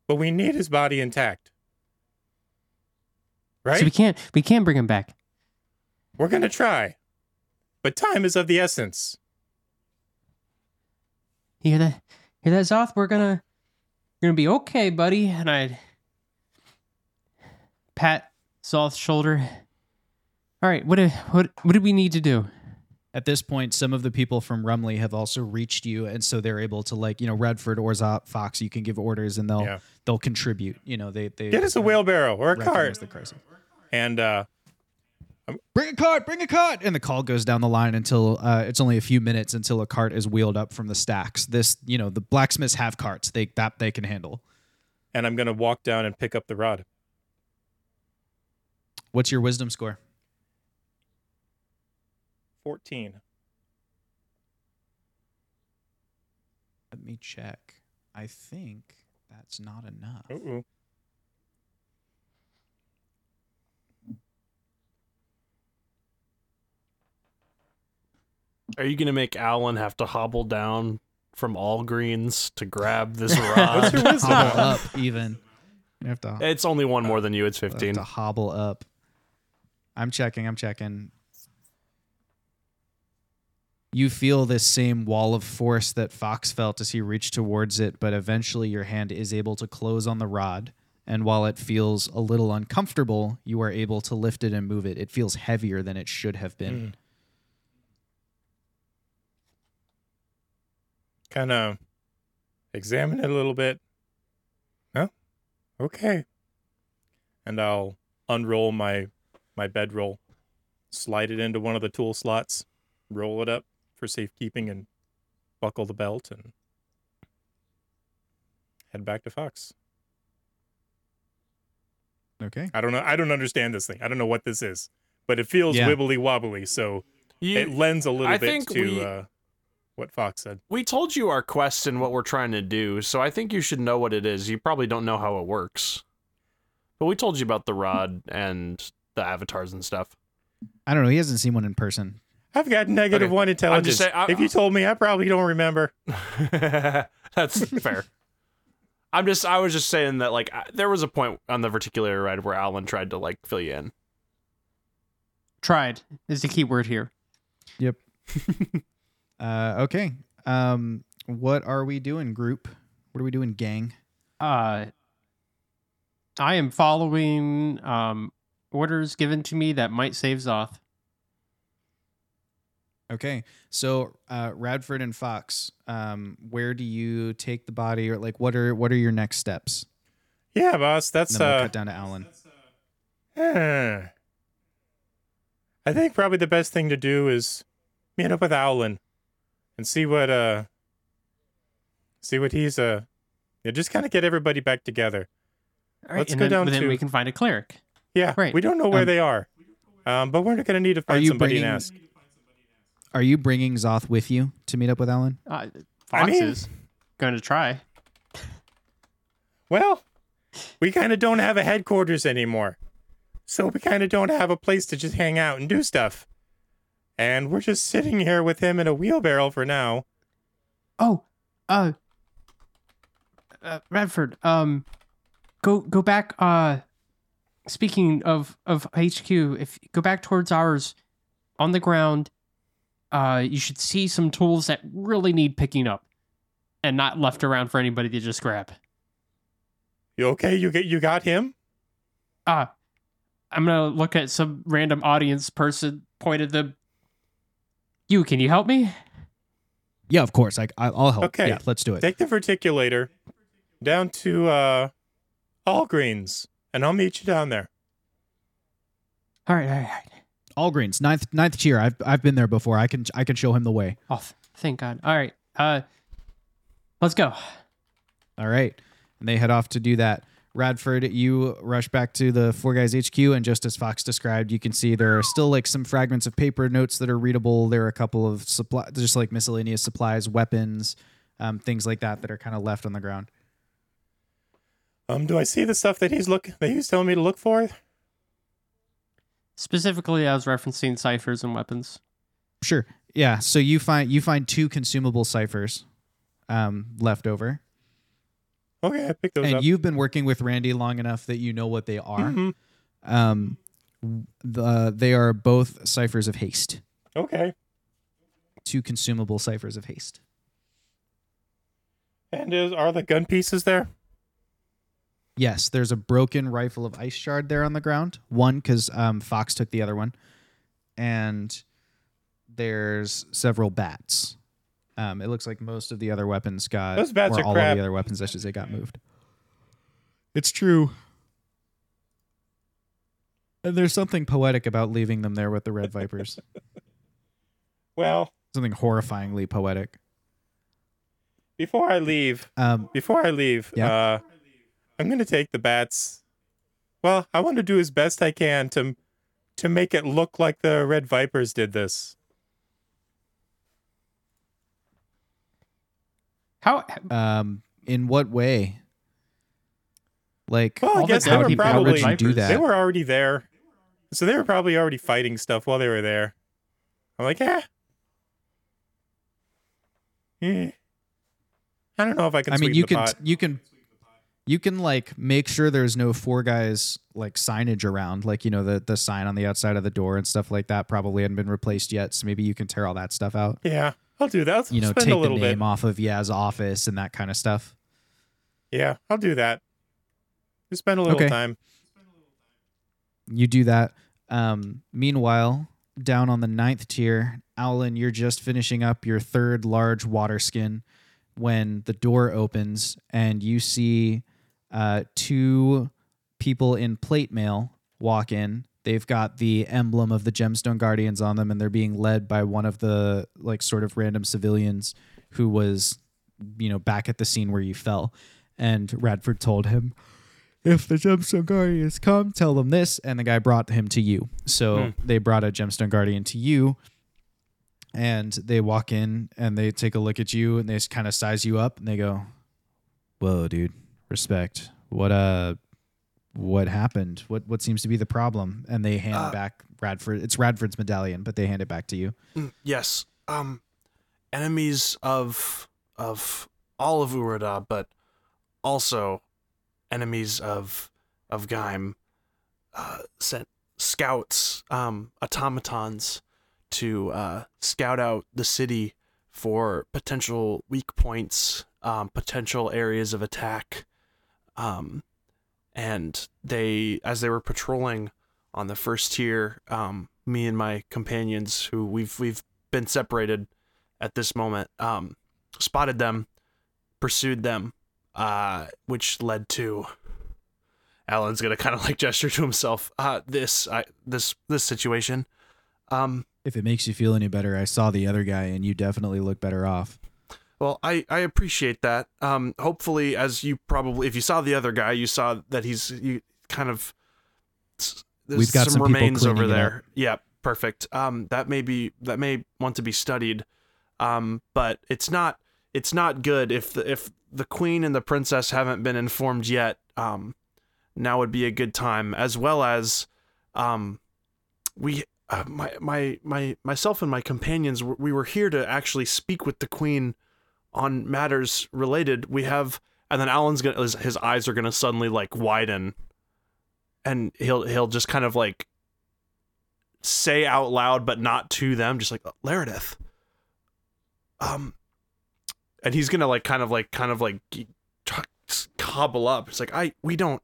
But we need his body intact. Right? So we can't we can't bring him back. We're gonna try. But time is of the essence. You hear that? Hear that, Zoth? We're gonna we're gonna be okay, buddy. And I pat Zoth's shoulder. All right, what do, what what do we need to do? At this point, some of the people from Rumley have also reached you, and so they're able to like you know Radford or Zop, Fox. You can give orders, and they'll Yeah. they'll contribute. You know they they Get us a wheelbarrow or a recognize cart. the crisis. And uh Bring a cart, bring a cart, and the call goes down the line until uh, it's only a few minutes until a cart is wheeled up from the stacks. This, you know, the blacksmiths have carts; they that they can handle. and I'm gonna walk down and pick up the rod. What's your wisdom score? 14. Let me check. I think that's not enough. Ooh. Are you gonna make Alan have to hobble down from all greens to grab this What's rod? your wisdom? Hobble up, even. You have to, it's only one more than you. It's have fifteen. to hobble up. I'm checking. I'm checking. You feel this same wall of force that Fox felt as he reached towards it, but eventually your hand is able to close on the rod. And while it feels a little uncomfortable, you are able to lift it and move it. It feels heavier than it should have been. Hmm. Kind of examine it a little bit. No? Okay. And I'll unroll my my bedroll, slide it into one of the tool slots, roll it up for safekeeping and buckle the belt and head back to Fox. Okay. I don't know. I don't understand this thing. I don't know what this is, but it feels Yeah. wibbly wobbly, so You- it lends a little I bit think to we- uh, what Fox said. we told you our quest and what we're trying to do, so I think you should know what it is. You probably don't know how it works, but we told you about the rod and the avatars and stuff. I don't know. He hasn't seen one in person. I've got negative Okay. one intelligence. saying- I- if you told me, I probably don't remember. That's fair. I'm just I was just saying that like I- there was a point on the verticulator ride where Alan tried to like fill you in. Tried is the key word here. Yep. uh, okay. Um, what are we doing, group? What are we doing, gang? Uh, I am following um orders given to me that might save Zoth. Okay, so uh, Radford and Fox, um, where do you take the body, or like what are what are your next steps? Yeah, boss. That's And then we'll uh, cut down to Alan. eh. I think probably the best thing to do is meet up with Owlin and see what uh, see what he's uh, yeah, just kind of get everybody back together. All right, Let's go then, down then to- we can find a cleric. Yeah, Right. We don't know where Um, they are, um, but we're gonna need to find you somebody and ask. Are you bringing Zoth with you to meet up with Alan? Uh, I Fox mean- is going to try. Well, we kind of don't have a headquarters anymore. So we kind of don't have a place to just hang out and do stuff. And we're just sitting here with him in a wheelbarrow for now. Oh, uh, uh Radford, um, go go back. Uh, speaking of of HQ, if go back towards ours, on the ground, uh, you should see some tools that really need picking up, and not left around for anybody to just grab. You okay? You get you got him? Uh, I'm gonna look at some random audience person. Pointed them. You can you help me? Yeah, of course. I, I I'll help. Okay. Yeah, let's do it. Take the verticulator down to uh All Greens, and I'll meet you down there. All right, all right, all right. All greens, ninth ninth tier. I've I've been there before. I can I can show him the way. Oh, th- thank God. All right. Uh, let's go. All right. And they head off to do that. Radford, you rush back to the Four Guys HQ, and just as Fox described, you can see there are still like some fragments of paper notes that are readable. There are a couple of supply, just like miscellaneous supplies, weapons, um, things like that that are kind of left on the ground. Um, do I see the stuff that he's look that he's telling me to look for? Specifically, I was referencing ciphers and weapons. Sure. Yeah. So you find you find two consumable ciphers um, left over, Okay, I picked those up. and up. you've been working with Randy long enough that you know what they are. Mhm. Um, the, they are both ciphers of haste. Okay. Two consumable ciphers of haste. And is, are the gun pieces there? Yes, there's a broken rifle of ice shard there on the ground. One because um, Fox took the other one, and there's several bats. Um, it looks like most of the other weapons got Those bats or are all crap. of the other weapons, I should say, got moved. It's true. And there's something poetic about leaving them there with the red vipers. Well, something horrifyingly poetic. before I leave, Um, before I leave, Yeah. uh, I'm gonna take the bats. Well, I want to do as best I can to to make it look like the Red Vipers did this. How um, in what way? Like, Well, I All the guess they how, were do probably do that? they were already there, so they were probably already fighting stuff while they were there. I'm like, eh. Eh. I don't know if I can. I mean, you can pot. you can you can like make sure there's no four guys like signage around, like you know the the sign on the outside of the door and stuff like that probably hadn't been replaced yet. So maybe you can tear all that stuff out. Yeah, I'll do that. You know, spend take a the name bit. off of Yaz office and that kind of stuff. Yeah, I'll do that. Just spend a little Okay. time. You do that. Um, meanwhile, down on the ninth tier, Owlin, you're just finishing up your third large water skin when the door opens and you see uh, two people in plate mail walk in. They've got the emblem of the Gemstone Guardians on them, and they're being led by one of the like sort of random civilians who was, you know, back at the scene where you fell. And Radford told him, if the Gemstone Guardians come, tell them this. And the guy brought him to you. So they brought a Gemstone Guardian to you. And they walk in and they take a look at you and they kind of size you up and they go, Whoa, dude, respect. What uh what happened? What what seems to be the problem? And they hand Uh, back Radford it's Radford's medallion, but they hand it back to you. Mm, Yes. Um, enemies of of all of Urada, but also enemies of of Gaim, uh, sent scouts, um, automatons, to uh, scout out the city for potential weak points, um, potential areas of attack. Um, and they, as they were patrolling on the first tier, um, me and my companions, who we've we've been separated at this moment, um, spotted them, pursued them, uh, which led to. Alan's gonna kind of like gesture to himself. Uh, this, I, this, this situation. Um, If it makes you feel any better, I saw the other guy and you definitely look better off. Well, I, I appreciate that. Um, hopefully, as you probably, if you saw the other guy, you saw that he's you kind of. There's We've got some people remains over there. Yeah, perfect. Um, that may be that may want to be studied. Um, but it's not it's not good if the if the queen and the princess haven't been informed yet. Um, now would be a good time, as well as, um, we uh, my my my myself and my companions we were here to actually speak with the queen on matters related. We have, and then Alan's gonna his, his eyes are gonna suddenly like widen, and he'll he'll just kind of like say out loud, but not to them, just like Laredith. Um, and he's gonna like kind of like kind of like try- up. It's like I we don't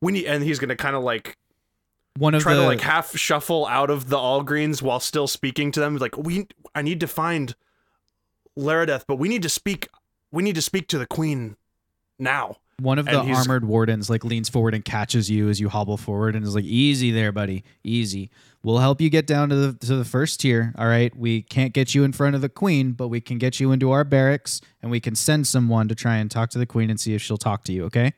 we need, and he's gonna kind of like One of try the to like half shuffle out of the all greens while still speaking to them like we i need to find laredith but we need to speak we need to speak to the queen now One of the armored wardens like leans forward and catches you as you hobble forward and is like, "Easy there, buddy. Easy. We'll help you get down to the to the first tier. All right. We can't get you in front of the queen, but we can get you into our barracks and we can send someone to try and talk to the queen and see if she'll talk to you. Okay?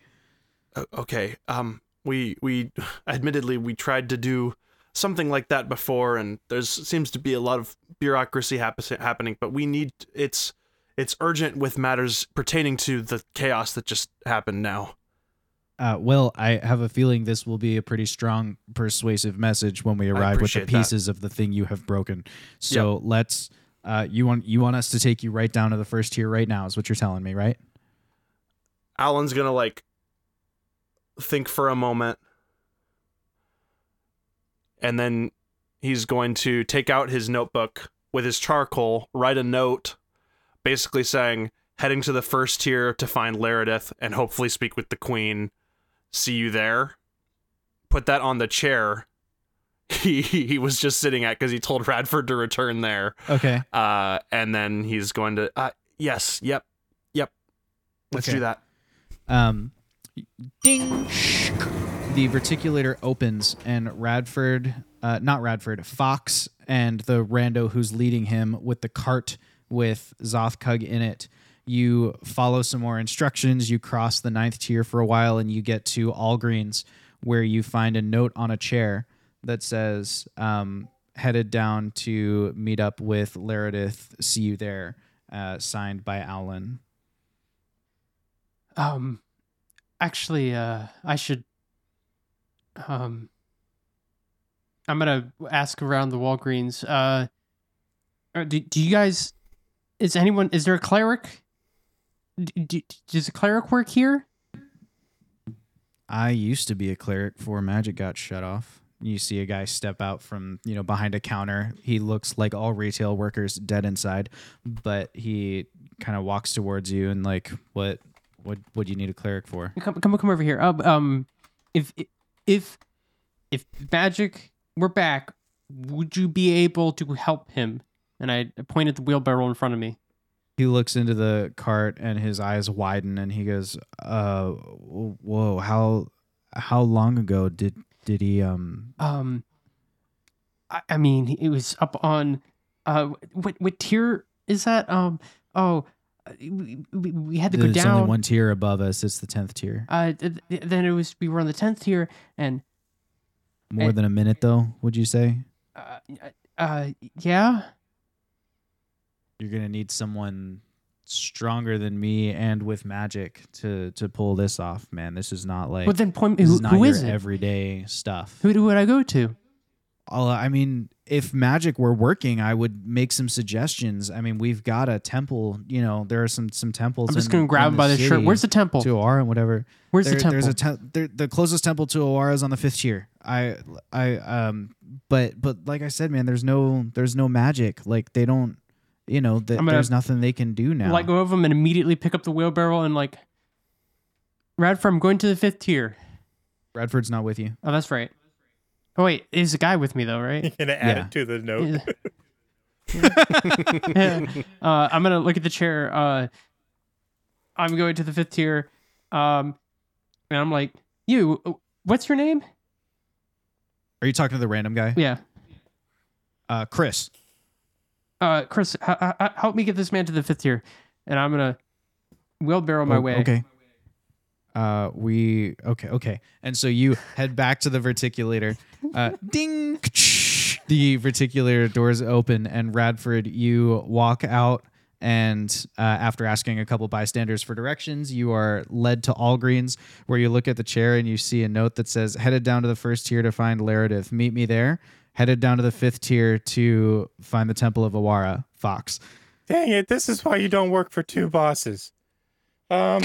"O- okay, um, we we admittedly we tried to do something like that before, and there's seems to be a lot of bureaucracy hap- happening, but we need it's it's urgent with matters pertaining to the chaos that just happened now. Uh, well, I have a feeling this will be a pretty strong persuasive message when we arrive with the appreciate that. pieces of the thing you have broken. So let's. Uh, you want you want us to take you right down to the first tier right now? Is what you're telling me, right? Alan's gonna like think for a moment, and then he's going to take out his notebook with his charcoal, write a note, basically saying, "Heading to the first tier to find Laredith and hopefully speak with the queen. See you there." Put that on the chair. He he was just sitting at because he told Radford to return there. Okay. Uh, and then he's going to. Uh, yes. Yep. Yep. Let's Okay. do that. Um, ding. The verticulator opens, and Radford, uh, not Radford, Fox, and the rando who's leading him with the cart with Zothkug in it. You follow some more instructions. You cross the ninth tier for a while, and you get to Allgreens, where you find a note on a chair that says, um, "Headed down to meet up with Laredith. See you there." Uh, signed by Alan. Um, actually, uh, I should. Um, I'm gonna ask around the Walgreens. Uh, uh, do, do you guys? Is anyone? Is there a cleric? D- d- does a cleric work here? I used to be a cleric before magic got shut off. You see a guy step out from, you know, behind a counter. He looks like all retail workers dead inside, but he kind of walks towards you and like, what what what do you need a cleric for? Come, come, come over here. Um, um, if if if magic were back, would you be able to help him? And I pointed the wheelbarrow in front of me. He looks into the cart and his eyes widen and he goes, "Uh whoa, how how long ago did did he um Um, I, I mean, it was up on, uh, what what tier is that? Um, oh, we, we, we had to go there's down. only one tier above us. It's the 10th tier. Uh, th- th- then it was we were on the tenth tier, and More eh. than a minute though, would you say? uh, uh, yeah. you're gonna need someone stronger than me and with magic to to pull this off, man. This is not like But then point. this Who, who your is it? everyday stuff. Who do would I go to? Uh, I mean, if magic were working, I would make some suggestions. I mean, we've got a temple. You know, there are some some temples. I'm just gonna grab him by the shirt. Where's the temple? to Awara and whatever? Where's There- the temple? There's a te- there, the closest temple to Awara is on the fifth tier. I I um, but but like I said, man, there's no there's no magic. Like they don't, you know, that there's nothing they can do now. Let go of him and immediately pick up the wheelbarrow and like. Radford, I'm going to the fifth tier. Radford's not with you. Oh, that's right. Oh wait, there's a guy with me though, right? You're gonna add Yeah. it to the note. uh, I'm gonna look at the chair. Uh, I'm going to the fifth tier. Um, and I'm like, you. What's your name? Are you talking to the random guy? Yeah. Uh, Chris. Uh, Chris, h- h- h- help me get this man to the fifth tier, and I'm gonna wheelbarrow my Oh, way. Okay. Uh, we okay, okay, and so you head back to the verticulator. Uh, ding! The verticulator doors open, and Radford, you walk out, and uh, after asking a couple bystanders for directions, you are led to Allgreens, where you look at the chair and you see a note that says, "Headed down to the first tier to find Laredith. Meet me there." Headed down to the fifth tier to find the Temple of Awara. Fox. Dang it! This is why you don't work for two bosses. Um.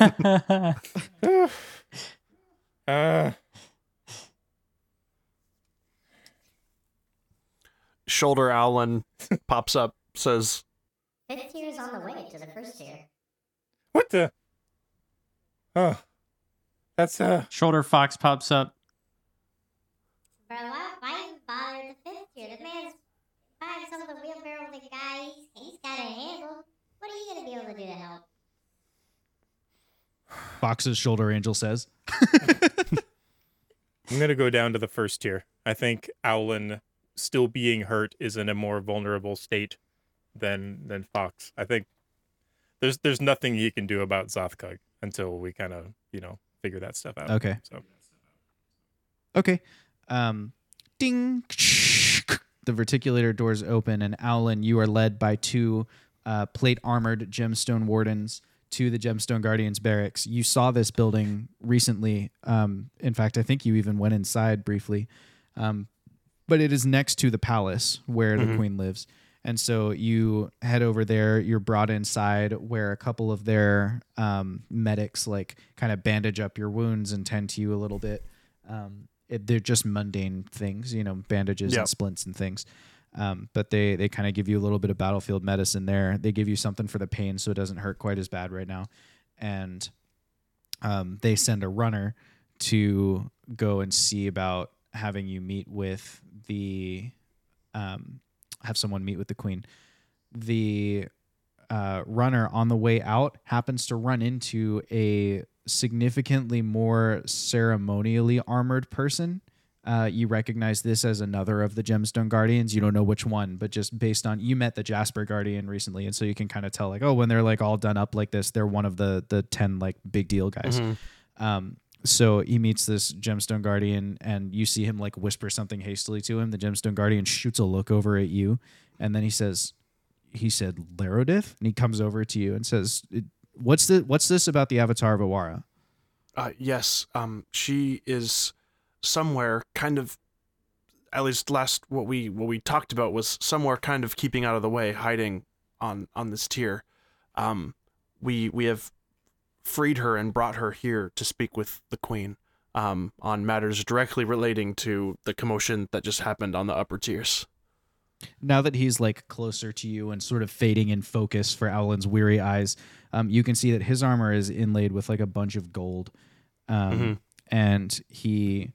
uh. Shoulder Alan pops up, says, Fifth tier is on the way to the first tier. What the? Oh, that's uh. Shoulder Fox pops up. Bro, why, why you bother the fifth tier? This man's buying some of the wheelbarrow with the guy. He's, he's got a handle. What are you gonna be able to do to help? Fox's shoulder angel says. I'm gonna go down to the first tier. I think Owlin, still being hurt, is in a more vulnerable state than than Fox. I think there's there's nothing he can do about Zothkug until we kind of you know figure that stuff out. Okay. So Okay. Um, ding. The verticulator doors open, and Owlin, you are led by two uh, plate armored gemstone wardens to the gemstone guardians barracks. You saw this building recently. Um, in fact, I think you even went inside briefly. Um, but it is next to the palace where the queen lives. And so you head over there. You're brought inside where a couple of their um, medics like kind of bandage up your wounds and tend to you a little bit. Um, it, they're just mundane things, you know, bandages Yep. and splints and things. Um, but they they kind of give you a little bit of battlefield medicine there. They give you something for the pain so it doesn't hurt quite as bad right now. And um, they send a runner to go and see about having you meet with the um, have someone meet with the queen. The uh, runner on the way out happens to run into a significantly more ceremonially armored person. Uh, you recognize this as another of the gemstone guardians. You don't know which one, but just based on you met the Jasper guardian recently, and so you can kind of tell like, oh, when they're like all done up like this, they're one of the the ten like big deal guys. Um, so he meets this gemstone guardian, and you see him like whisper something hastily to him. The gemstone guardian shoots a look over at you, and then he says, "He said Laredith," and he comes over to you and says, "What's the What's this about the Avatar of Awara?" Uh, yes, um, she is somewhere kind of at least last what we what we talked about was somewhere kind of keeping out of the way, hiding on on this tier. Um, we we have freed her and brought her here to speak with the queen um, on matters directly relating to the commotion that just happened on the upper tiers. now that he's like closer to you and sort of fading in focus for Owlin's weary eyes, um, you can see that his armor is inlaid with like a bunch of gold, um, and he,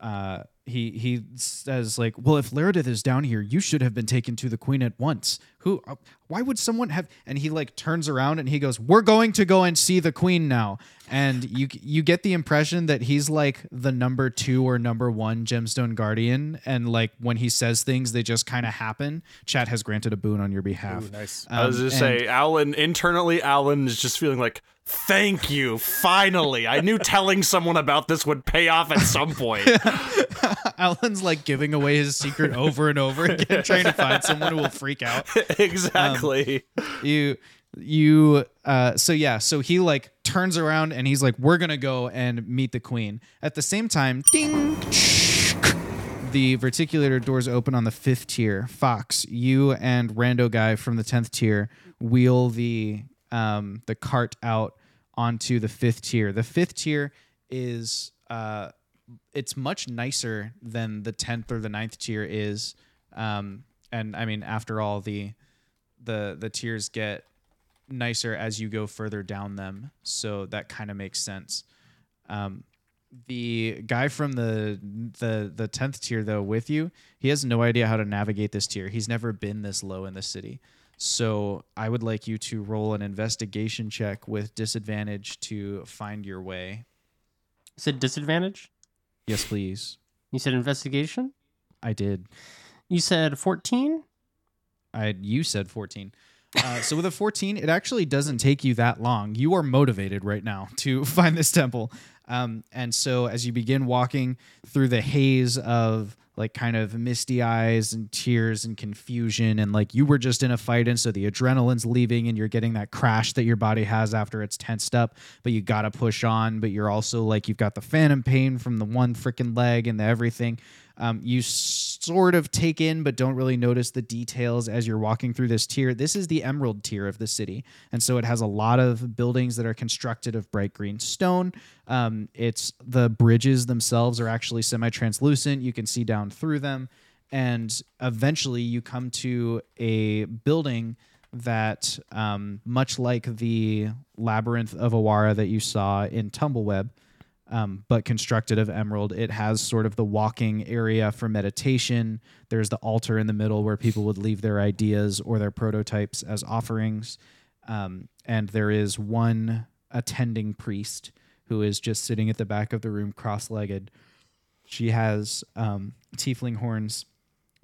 uh, he he says like, well, if Laredith is down here, you should have been taken to the queen at once. Who? uh, Why would someone have? And he like turns around and he goes, "We're going to go and see the queen now." And you you get the impression that he's like the number two or number one gemstone guardian, and like when he says things, they just kind of happen. Chat has granted a boon on your behalf. Ooh, nice. I was Um, just and- say, Alan internally, Alan is just feeling like, thank you, finally. I knew telling someone about this would pay off at some point. Alan's like giving away his secret over and over again, trying to find someone who will freak out. exactly. You, you, uh, so yeah, so he like turns around and he's like, "We're gonna go and meet the queen." At the same time, ding, the verticulator doors open on the fifth tier. Fox, you and Rando guy from the tenth tier wheel the um the cart out onto the fifth tier. The fifth tier is uh it's much nicer than the 10th or the ninth tier is. Um and i mean after all the the the tiers get nicer as you go further down them. So that kind of makes sense. Um the guy from the the the 10th tier though with you he has no idea how to navigate this tier. He's never been this low in the city so i would like you to roll an investigation check with disadvantage to find your way You said disadvantage? yes please You said investigation? i did You said 14? I you said 14. Uh, so with a 14, it actually doesn't take you that long. You are motivated right now to find this temple. Um, and so as you begin walking through the haze of like kind of misty eyes and tears and confusion and like you were just in a fight and so the adrenaline's leaving and you're getting that crash that your body has after it's tensed up but you gotta push on but you're also like you've got the phantom pain from the one freaking leg and the everything. Um, you sort of take in but don't really notice the details as you're walking through this tier. This is the emerald tier of the city, and so it has a lot of buildings that are constructed of bright green stone. Um, it's the bridges themselves are actually semi-translucent. You can see down through them, and eventually you come to a building that, um, much like the labyrinth of Awara that you saw in Tumbleweb, um, but constructed of emerald. It has sort of the walking area for meditation. There's the altar in the middle where people would leave their ideas or their prototypes as offerings. Um, and there is one attending priest who is just sitting at the back of the room cross legged. She has um, tiefling horns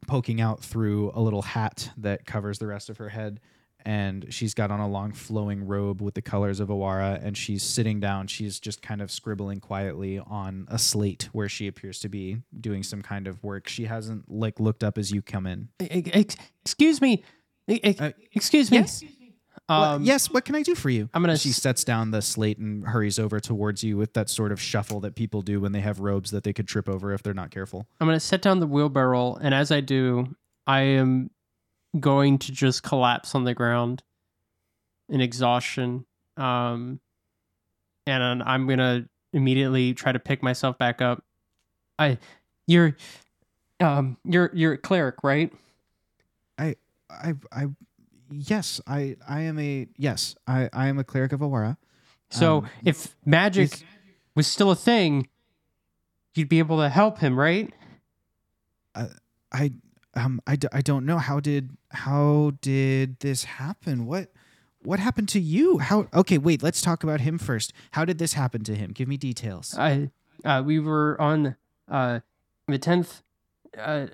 poking out through a little hat that covers the rest of her head. And she's got on a long flowing robe with the colors of Awara, and she's sitting down. She's just kind of scribbling quietly on a slate where she appears to be doing some kind of work. She hasn't like looked up as you come in. Ex- ex- Excuse me. Uh, Excuse me. yes? Well, Um, yes, what can I do for you? I'm gonna She sets down the slate and hurries over towards you with that sort of shuffle that people do when they have robes that they could trip over if they're not careful. I'm going to set down the wheelbarrow, and as I do, I am going to just collapse on the ground in exhaustion. Um, and I'm going to immediately try to pick myself back up. I, you're, um, you're you're a cleric, right? I I I yes, I I am a yes, I I am a cleric of Awara. So Um, if magic was still a thing, you'd be able to help him, right? I um I, d- I don't know how did how did this happen? What what happened to you? How Okay, wait, let's talk about him first. How did this happen to him? Give me details. I, uh, we were on uh, the tenth, uh,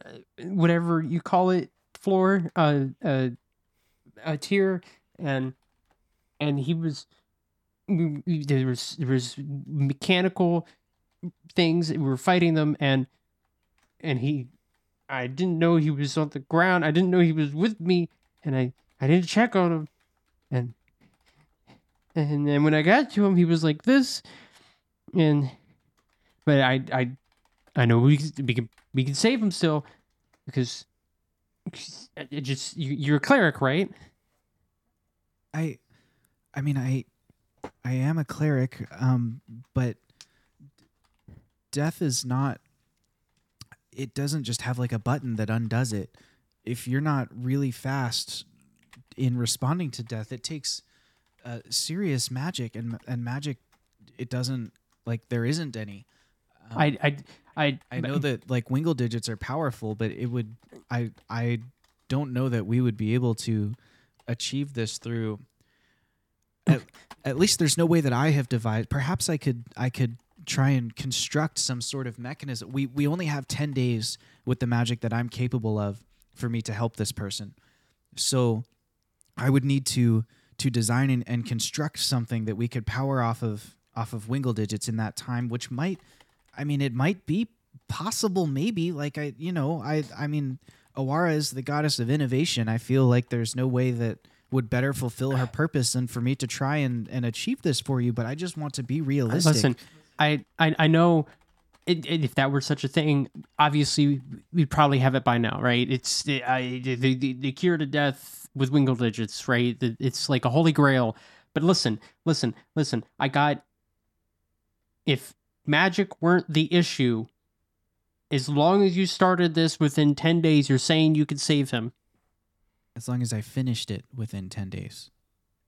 whatever you call it, floor, uh, uh, a tier, and and he was, there was there was mechanical things. We were fighting them, and and he, I didn't know he was on the ground. I didn't know he was with me, and I I didn't check on him, and and then when I got to him, he was like this, and but I I I know we can, we can we can save him still because it just you, you're a cleric, right? I I mean I I am a cleric um but death is not it doesn't just have like a button that undoes it. If you're not really fast in responding to death, it takes uh, serious magic and and magic it doesn't like there isn't any. Um, I I I I know that like wingle digits are powerful, but it would I I don't know that we would be able to achieve this through at, at least there's no way that I have devised. Perhaps I could I could try and construct some sort of mechanism. We we only have 10 days with the magic that I'm capable of for me to help this person. So I would need to to design and, and construct something that we could power off of off of wingle digits in that time, which might I mean, it might be possible, maybe. Like I, you know, I, I mean, Awara is the goddess of innovation. I feel like there's no way that would better fulfill her ah. purpose than for me to try and, and achieve this for you. But I just want to be realistic. listen. I I I know. It, it- if that were such a thing, obviously we'd probably have it by now, right? It's the I, the, the, the cure to death with wingle digits, right? It's like a holy grail. But listen, listen, listen. I got. If magic weren't the issue, as long as you started this within ten days, you're saying you could save him. as long as I finished it within ten days.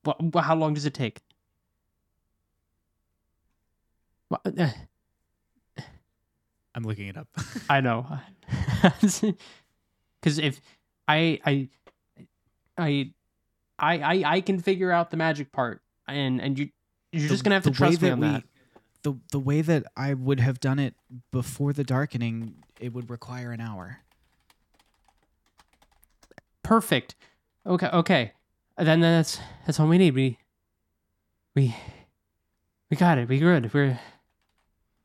Well, well, how long does it take? Well, uh, I'm looking it up. I know. Because if I, I, I, I, I, I can figure out the magic part, and and you, you're just gonna have to the trust me on we- that. The the way that I would have done it before the darkening, it would require an hour. Perfect. Okay, okay. Then that's that's all we need. We, we, we got it. We good. We're,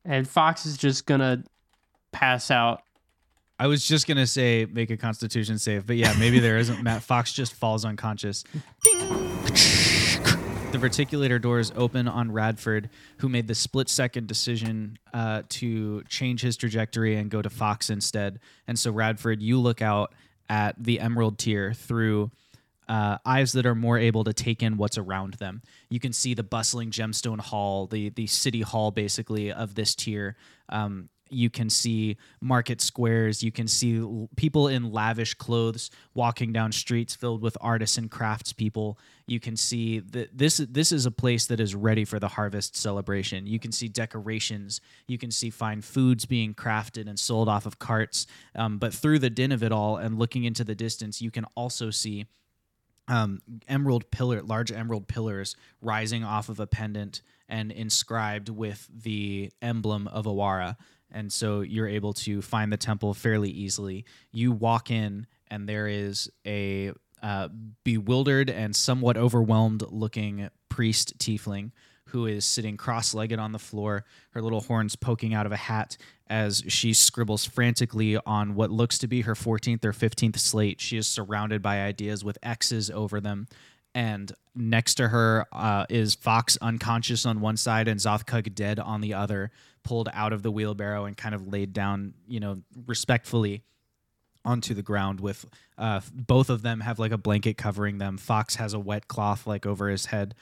and Fox is just gonna pass out. I was just gonna say make a Constitution save, but yeah, maybe there isn't. Matt Fox just falls unconscious. The verticulator doors open on Radford, who made the split-second decision uh, to change his trajectory and go to Fox instead. And so, Radford, you look out at the Emerald Tier through uh, eyes that are more able to take in what's around them. You can see the bustling gemstone hall, the the city hall, basically of this tier. Um, you can see market squares. You can see l- people in lavish clothes walking down streets filled with artists and craftspeople. You can see that this this is a place that is ready for the harvest celebration. You can see decorations. You can see fine foods being crafted and sold off of carts. Um, but through the din of it all and looking into the distance, you can also see um, emerald pillar, large emerald pillars rising off of a pendant and inscribed with the emblem of Awara. And so you're able to find the temple fairly easily. You walk in, and there is a uh, bewildered and somewhat overwhelmed looking priest tiefling who is sitting cross legged on the floor, her little horns poking out of a hat as she scribbles frantically on what looks to be her 14th or 15th slate. She is surrounded by ideas with X's over them. And next to her uh, is Fox unconscious on one side and Zothkug dead on the other, pulled out of the wheelbarrow and kind of laid down, you know, respectfully onto the ground with uh, both of them have like a blanket covering them. Fox has a wet cloth like over his head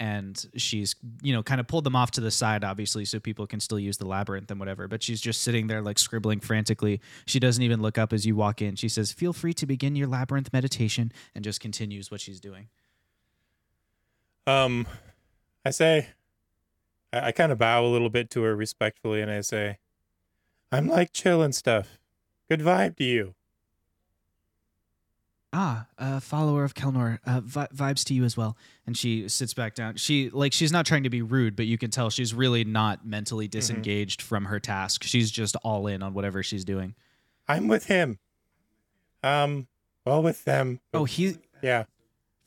and she's you know kind of pulled them off to the side obviously so people can still use the labyrinth and whatever but she's just sitting there like scribbling frantically she doesn't even look up as you walk in she says feel free to begin your labyrinth meditation and just continues what she's doing Um, I say, I, I kind of bow a little bit to her respectfully, and I say, "I'm like chill and stuff. Good vibe to you." Ah a follower of kelnor uh, vi- vibes to you as well and she sits back down she like she's not trying to be rude but you can tell she's really not mentally disengaged from her task she's just all in on whatever she's doing I'm with him. Um, well, with them. oh he yeah.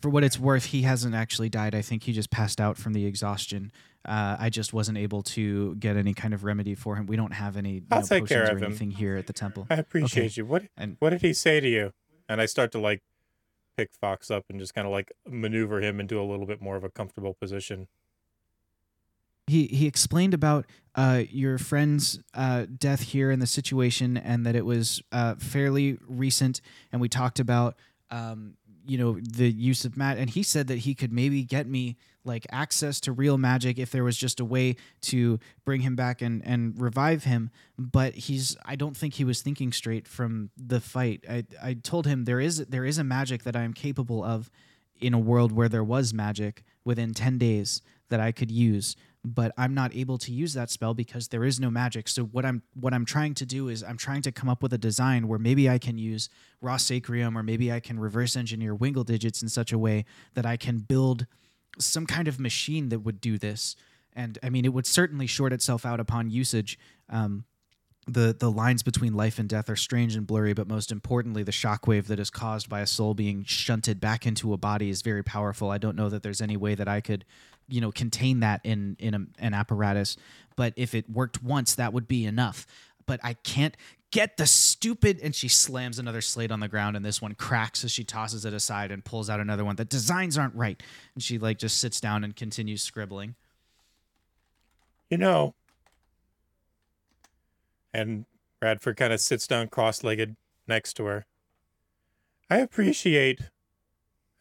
for what it's worth, he hasn't actually died. I think he just passed out from the exhaustion. Uh, I just wasn't able to get any kind of remedy for him. We don't have any you know, potions or of him. anything here at the temple. I appreciate Okay. you. What And What did he say to you? And I start to like pick Fox up and just kind of like maneuver him into a little bit more of a comfortable position. he he explained about uh, your friend's uh, death here and the situation, and that it was uh, fairly recent. And we talked about um, you know the use of mat, and he said that he could maybe get me like access to real magic if there was just a way to bring him back and and revive him. But he's I don't think he was thinking straight from the fight. I I told him there is there is a magic that I am capable of in a world where there was magic within 10 days that I could use but I'm not able to use that spell because there is no magic. So what I'm what I'm trying to do is I'm trying to come up with a design where maybe I can use raw sacrium or maybe I can reverse engineer wingle digits in such a way that I can build some kind of machine that would do this. And I mean it would certainly short itself out upon usage. Um, the the lines between life and death are strange and blurry, but most importantly, the shockwave that is caused by a soul being shunted back into a body is very powerful. I don't know that there's any way that I could, you know, contain that in in a, an apparatus. But if it worked once, that would be enough. But I can't get the stupid. And she slams another slate on the ground, and this one cracks as she tosses it aside and pulls out another one. The designs aren't right, and she like just sits down and continues scribbling. You know. And Radford kind of sits down cross-legged next to her. I appreciate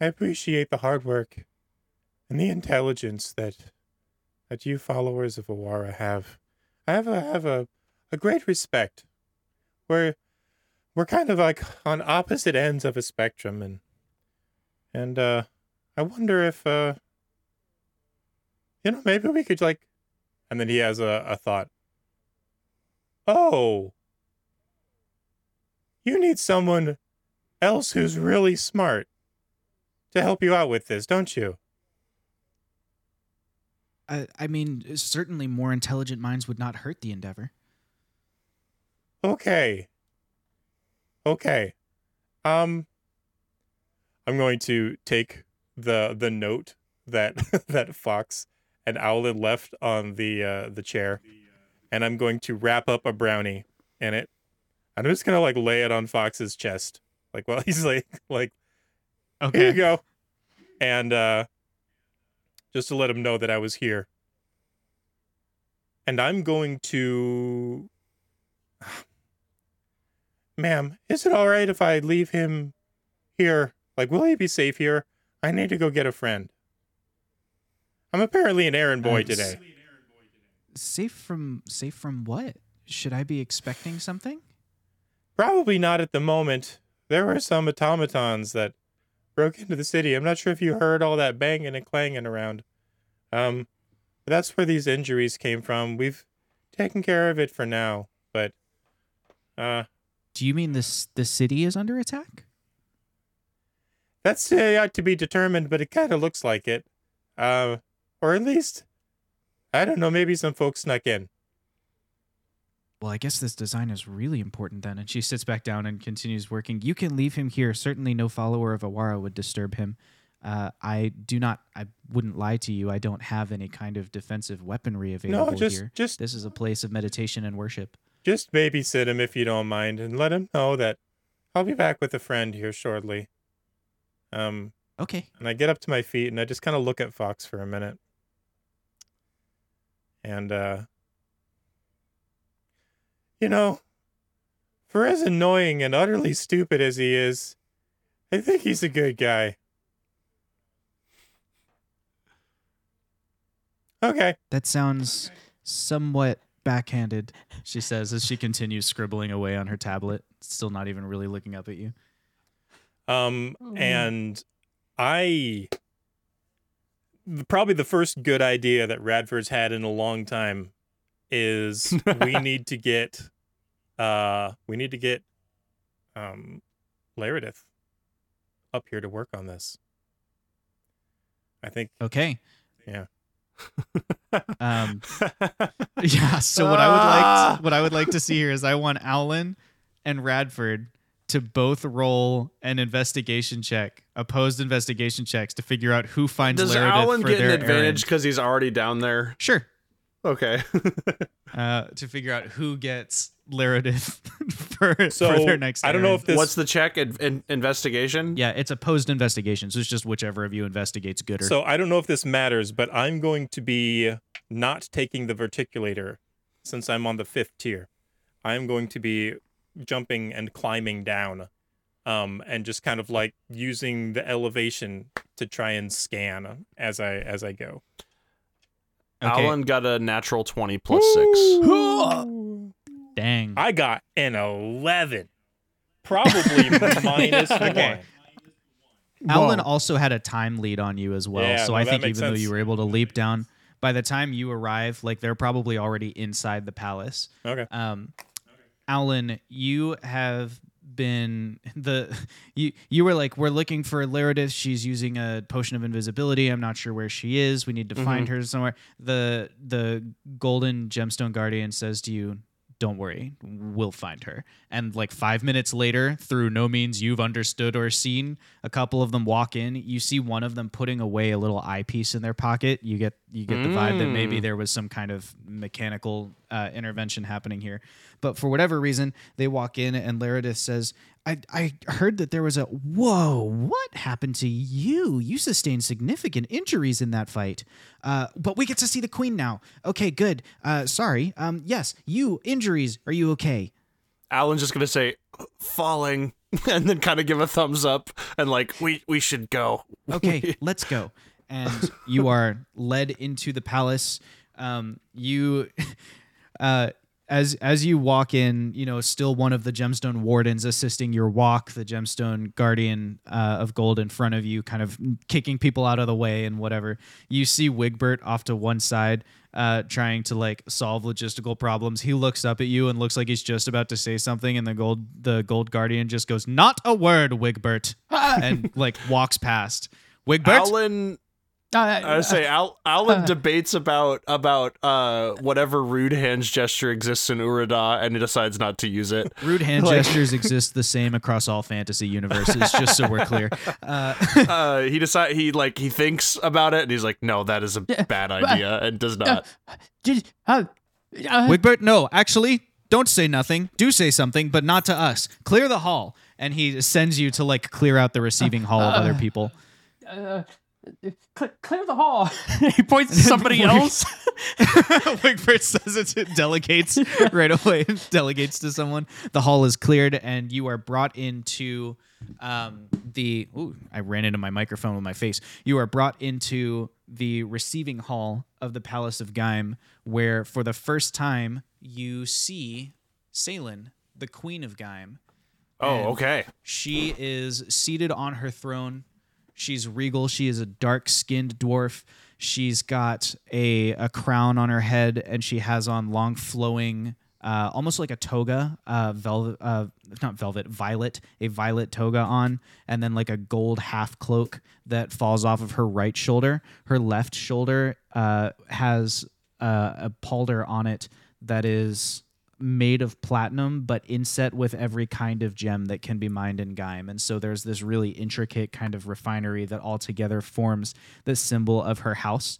I appreciate the hard work and the intelligence that that you followers of Awara have. I have a have a, a great respect. We're we're kind of like on opposite ends of a spectrum and and uh I wonder if uh you know maybe we could like and then he has a, a thought. Oh. You need someone else who's really smart to help you out with this, don't you? I, I mean, certainly more intelligent minds would not hurt the endeavor. Okay. Okay. Um I'm going to take the the note that that Fox and Owlet left on the uh the chair and I'm going to wrap up a brownie in it. I'm just gonna like lay it on Fox's chest. Like while he's like like okay. here you go. And uh just to let him know that I was here. And I'm going to Ma'am, is it all right if I leave him here? Like, will he be safe here? I need to go get a friend. I'm apparently an errand boy s- today. Safe from safe from what? Should I be expecting something? Probably not at the moment. There were some automatons that broke into the city. I'm not sure if you heard all that banging and clanging around. Um, but that's where these injuries came from. We've taken care of it for now, but uh, Do you mean this the city is under attack? That's uh, yet to be determined, but it kind of looks like it. Uh, or at least, I don't know, maybe some folks snuck in. Well, I guess this design is really important then. And she sits back down and continues working. You can leave him here. Certainly, no follower of Awara would disturb him. Uh, I do not. I wouldn't lie to you. I don't have any kind of defensive weaponry available just- here. just- this is a place of meditation and worship. Just babysit him if you don't mind, and let him know that I'll be back with a friend here shortly. Um, Okay. and I get up to my feet and I just kind of look at Fox for a minute. And uh you know, for as annoying and utterly stupid as he is, I think he's a good guy. Okay. That sounds somewhat backhanded, she says as she continues scribbling away on her tablet, still not even really looking up at you. Um, and I probably the first good idea that Radford's had in a long time is we need to get uh we need to get um Laredith up here to work on this. I think Okay. Yeah. Um, yeah. So what I would like, what I would like to see here is I want Owlin and Radford to both roll an investigation check, opposed investigation checks to figure out who finds Does Laredith Alan for get their an advantage errand. because he's already down there? Sure. Okay. Uh, to figure out who gets Laredith for, so for their next. I don't know if this What's the check? In, in- investigation? Yeah, it's a posed investigation, so it's just whichever of you investigates gooder. So I don't know if this matters, but I'm going to be not taking the verticulator since I'm on the fifth tier. I'm going to be jumping and climbing down, um, and just kind of like using the elevation to try and scan as I as I go. Okay. Alan got a natural 20 plus 6. Dang. I got an eleven, probably minus Okay. one. Alan Whoa. also had a time lead on you as well. Yeah, so no, I think makes even though you were able to leap down, by the time you arrive, like they're probably already inside the palace. Okay. Um, Alan, you have been the you you were like we're looking for Laredith. She's using a potion of invisibility. I'm not sure where she is. We need to find mm-hmm. her somewhere. The the golden gemstone guardian says to you, "Don't worry, we'll find her." And like five minutes later, through no means you've understood or seen, a couple of them walk in. You see one of them putting away a little eyepiece in their pocket. You get you get the vibe that maybe mm. there was some kind of mechanical uh, intervention happening here. But for whatever reason, they walk in and Laredith says, I, I heard that there was a whoa, what happened to you? You sustained significant injuries in that fight. Uh, but we get to see the queen now. Okay, good. Uh, sorry. Um, yes, you injuries. Are you okay? Alan's just going to say, falling, and then kind of give a thumbs up and like, we, we should go. okay, let's go. And you are led into the palace. Um, you, uh, as as you walk in, you know, still one of the gemstone wardens assisting your walk. The gemstone guardian uh, of gold in front of you, kind of kicking people out of the way and whatever. You see Wigbert off to one side. Uh, trying to like solve logistical problems. He looks up at you and looks like he's just about to say something, and the gold the gold guardian just goes, "Not a word, Wigbert," and like walks past. Wigbert, Alan, Uh, I would say Al, Alan uh. debates about about uh whatever rude hands gesture exists in Urada and he decides not to use it. Rude hand Like- gestures exist the same across all fantasy universes, just so we're clear. Uh, Uh, he decide he like he thinks about it and he's like, no, that is a bad idea, and does not. Did, uh, uh, Wigbert, no, actually, don't say nothing. Do say something, but not to us. Clear the hall. And he sends you to like clear out the receiving hall of other people. Cl- clear the hall. he points to somebody else. Wigbert says it, it delegates right away. delegates to someone. The hall is cleared, and you are brought into um, the. Ooh, I ran into my microphone with my face. You are brought into the receiving hall of the Palace of Gaim, where for the first time you see Salen, the Queen of Gaim. Oh, okay. She is seated on her throne. She's regal. She is a dark skinned dwarf. She's got a, a crown on her head and she has on long flowing, uh, almost like a toga, uh, velvet, uh, not velvet, violet, a violet toga on, and then like a gold half cloak that falls off of her right shoulder. Her left shoulder uh, has uh, a palder on it that is made of platinum, but inset with every kind of gem that can be mined in Gaim. And so there's this really intricate kind of refinery that altogether forms the symbol of her house.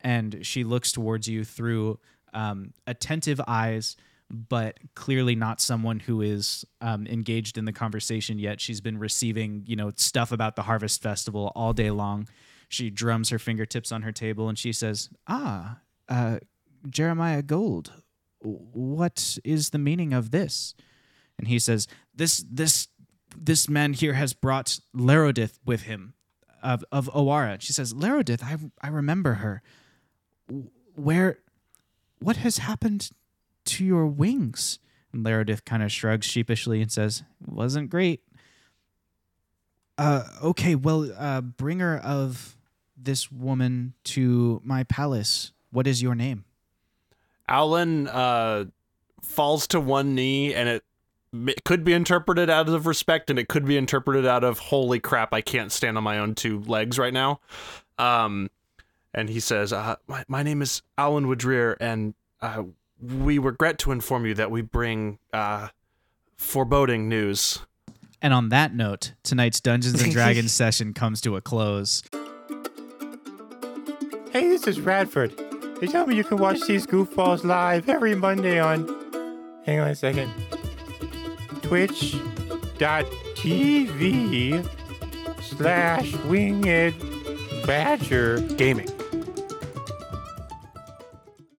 And she looks towards you through um, attentive eyes, but clearly not someone who is um, engaged in the conversation yet. She's been receiving, you know, stuff about the Harvest Festival all day long. She drums her fingertips on her table and she says, "Ah, uh, Jeremiah Gold, what is the meaning of this?" And he says, "This, this, this man here has brought Laredith with him, of of Awara." She says, "Laredith, I I remember her. Where, what has happened to your wings?" And Laredith kind of shrugs sheepishly and says, "Wasn't great." Uh, okay, well, uh, bringer of this woman to my palace. What is your name? Alan uh, falls to one knee, and it, it could be interpreted out of respect, and it could be interpreted out of "Holy crap! I can't stand on my own two legs right now." Um, and he says, uh, my, "My name is Alan Woodrear, and uh, we regret to inform you that we bring uh, foreboding news." And on that note, tonight's Dungeons and Dragons session comes to a close. Hey, this is Radford. They tell me you can watch these goofballs live every Monday on. Hang on a second. Twitch.tv slash winged badger gaming.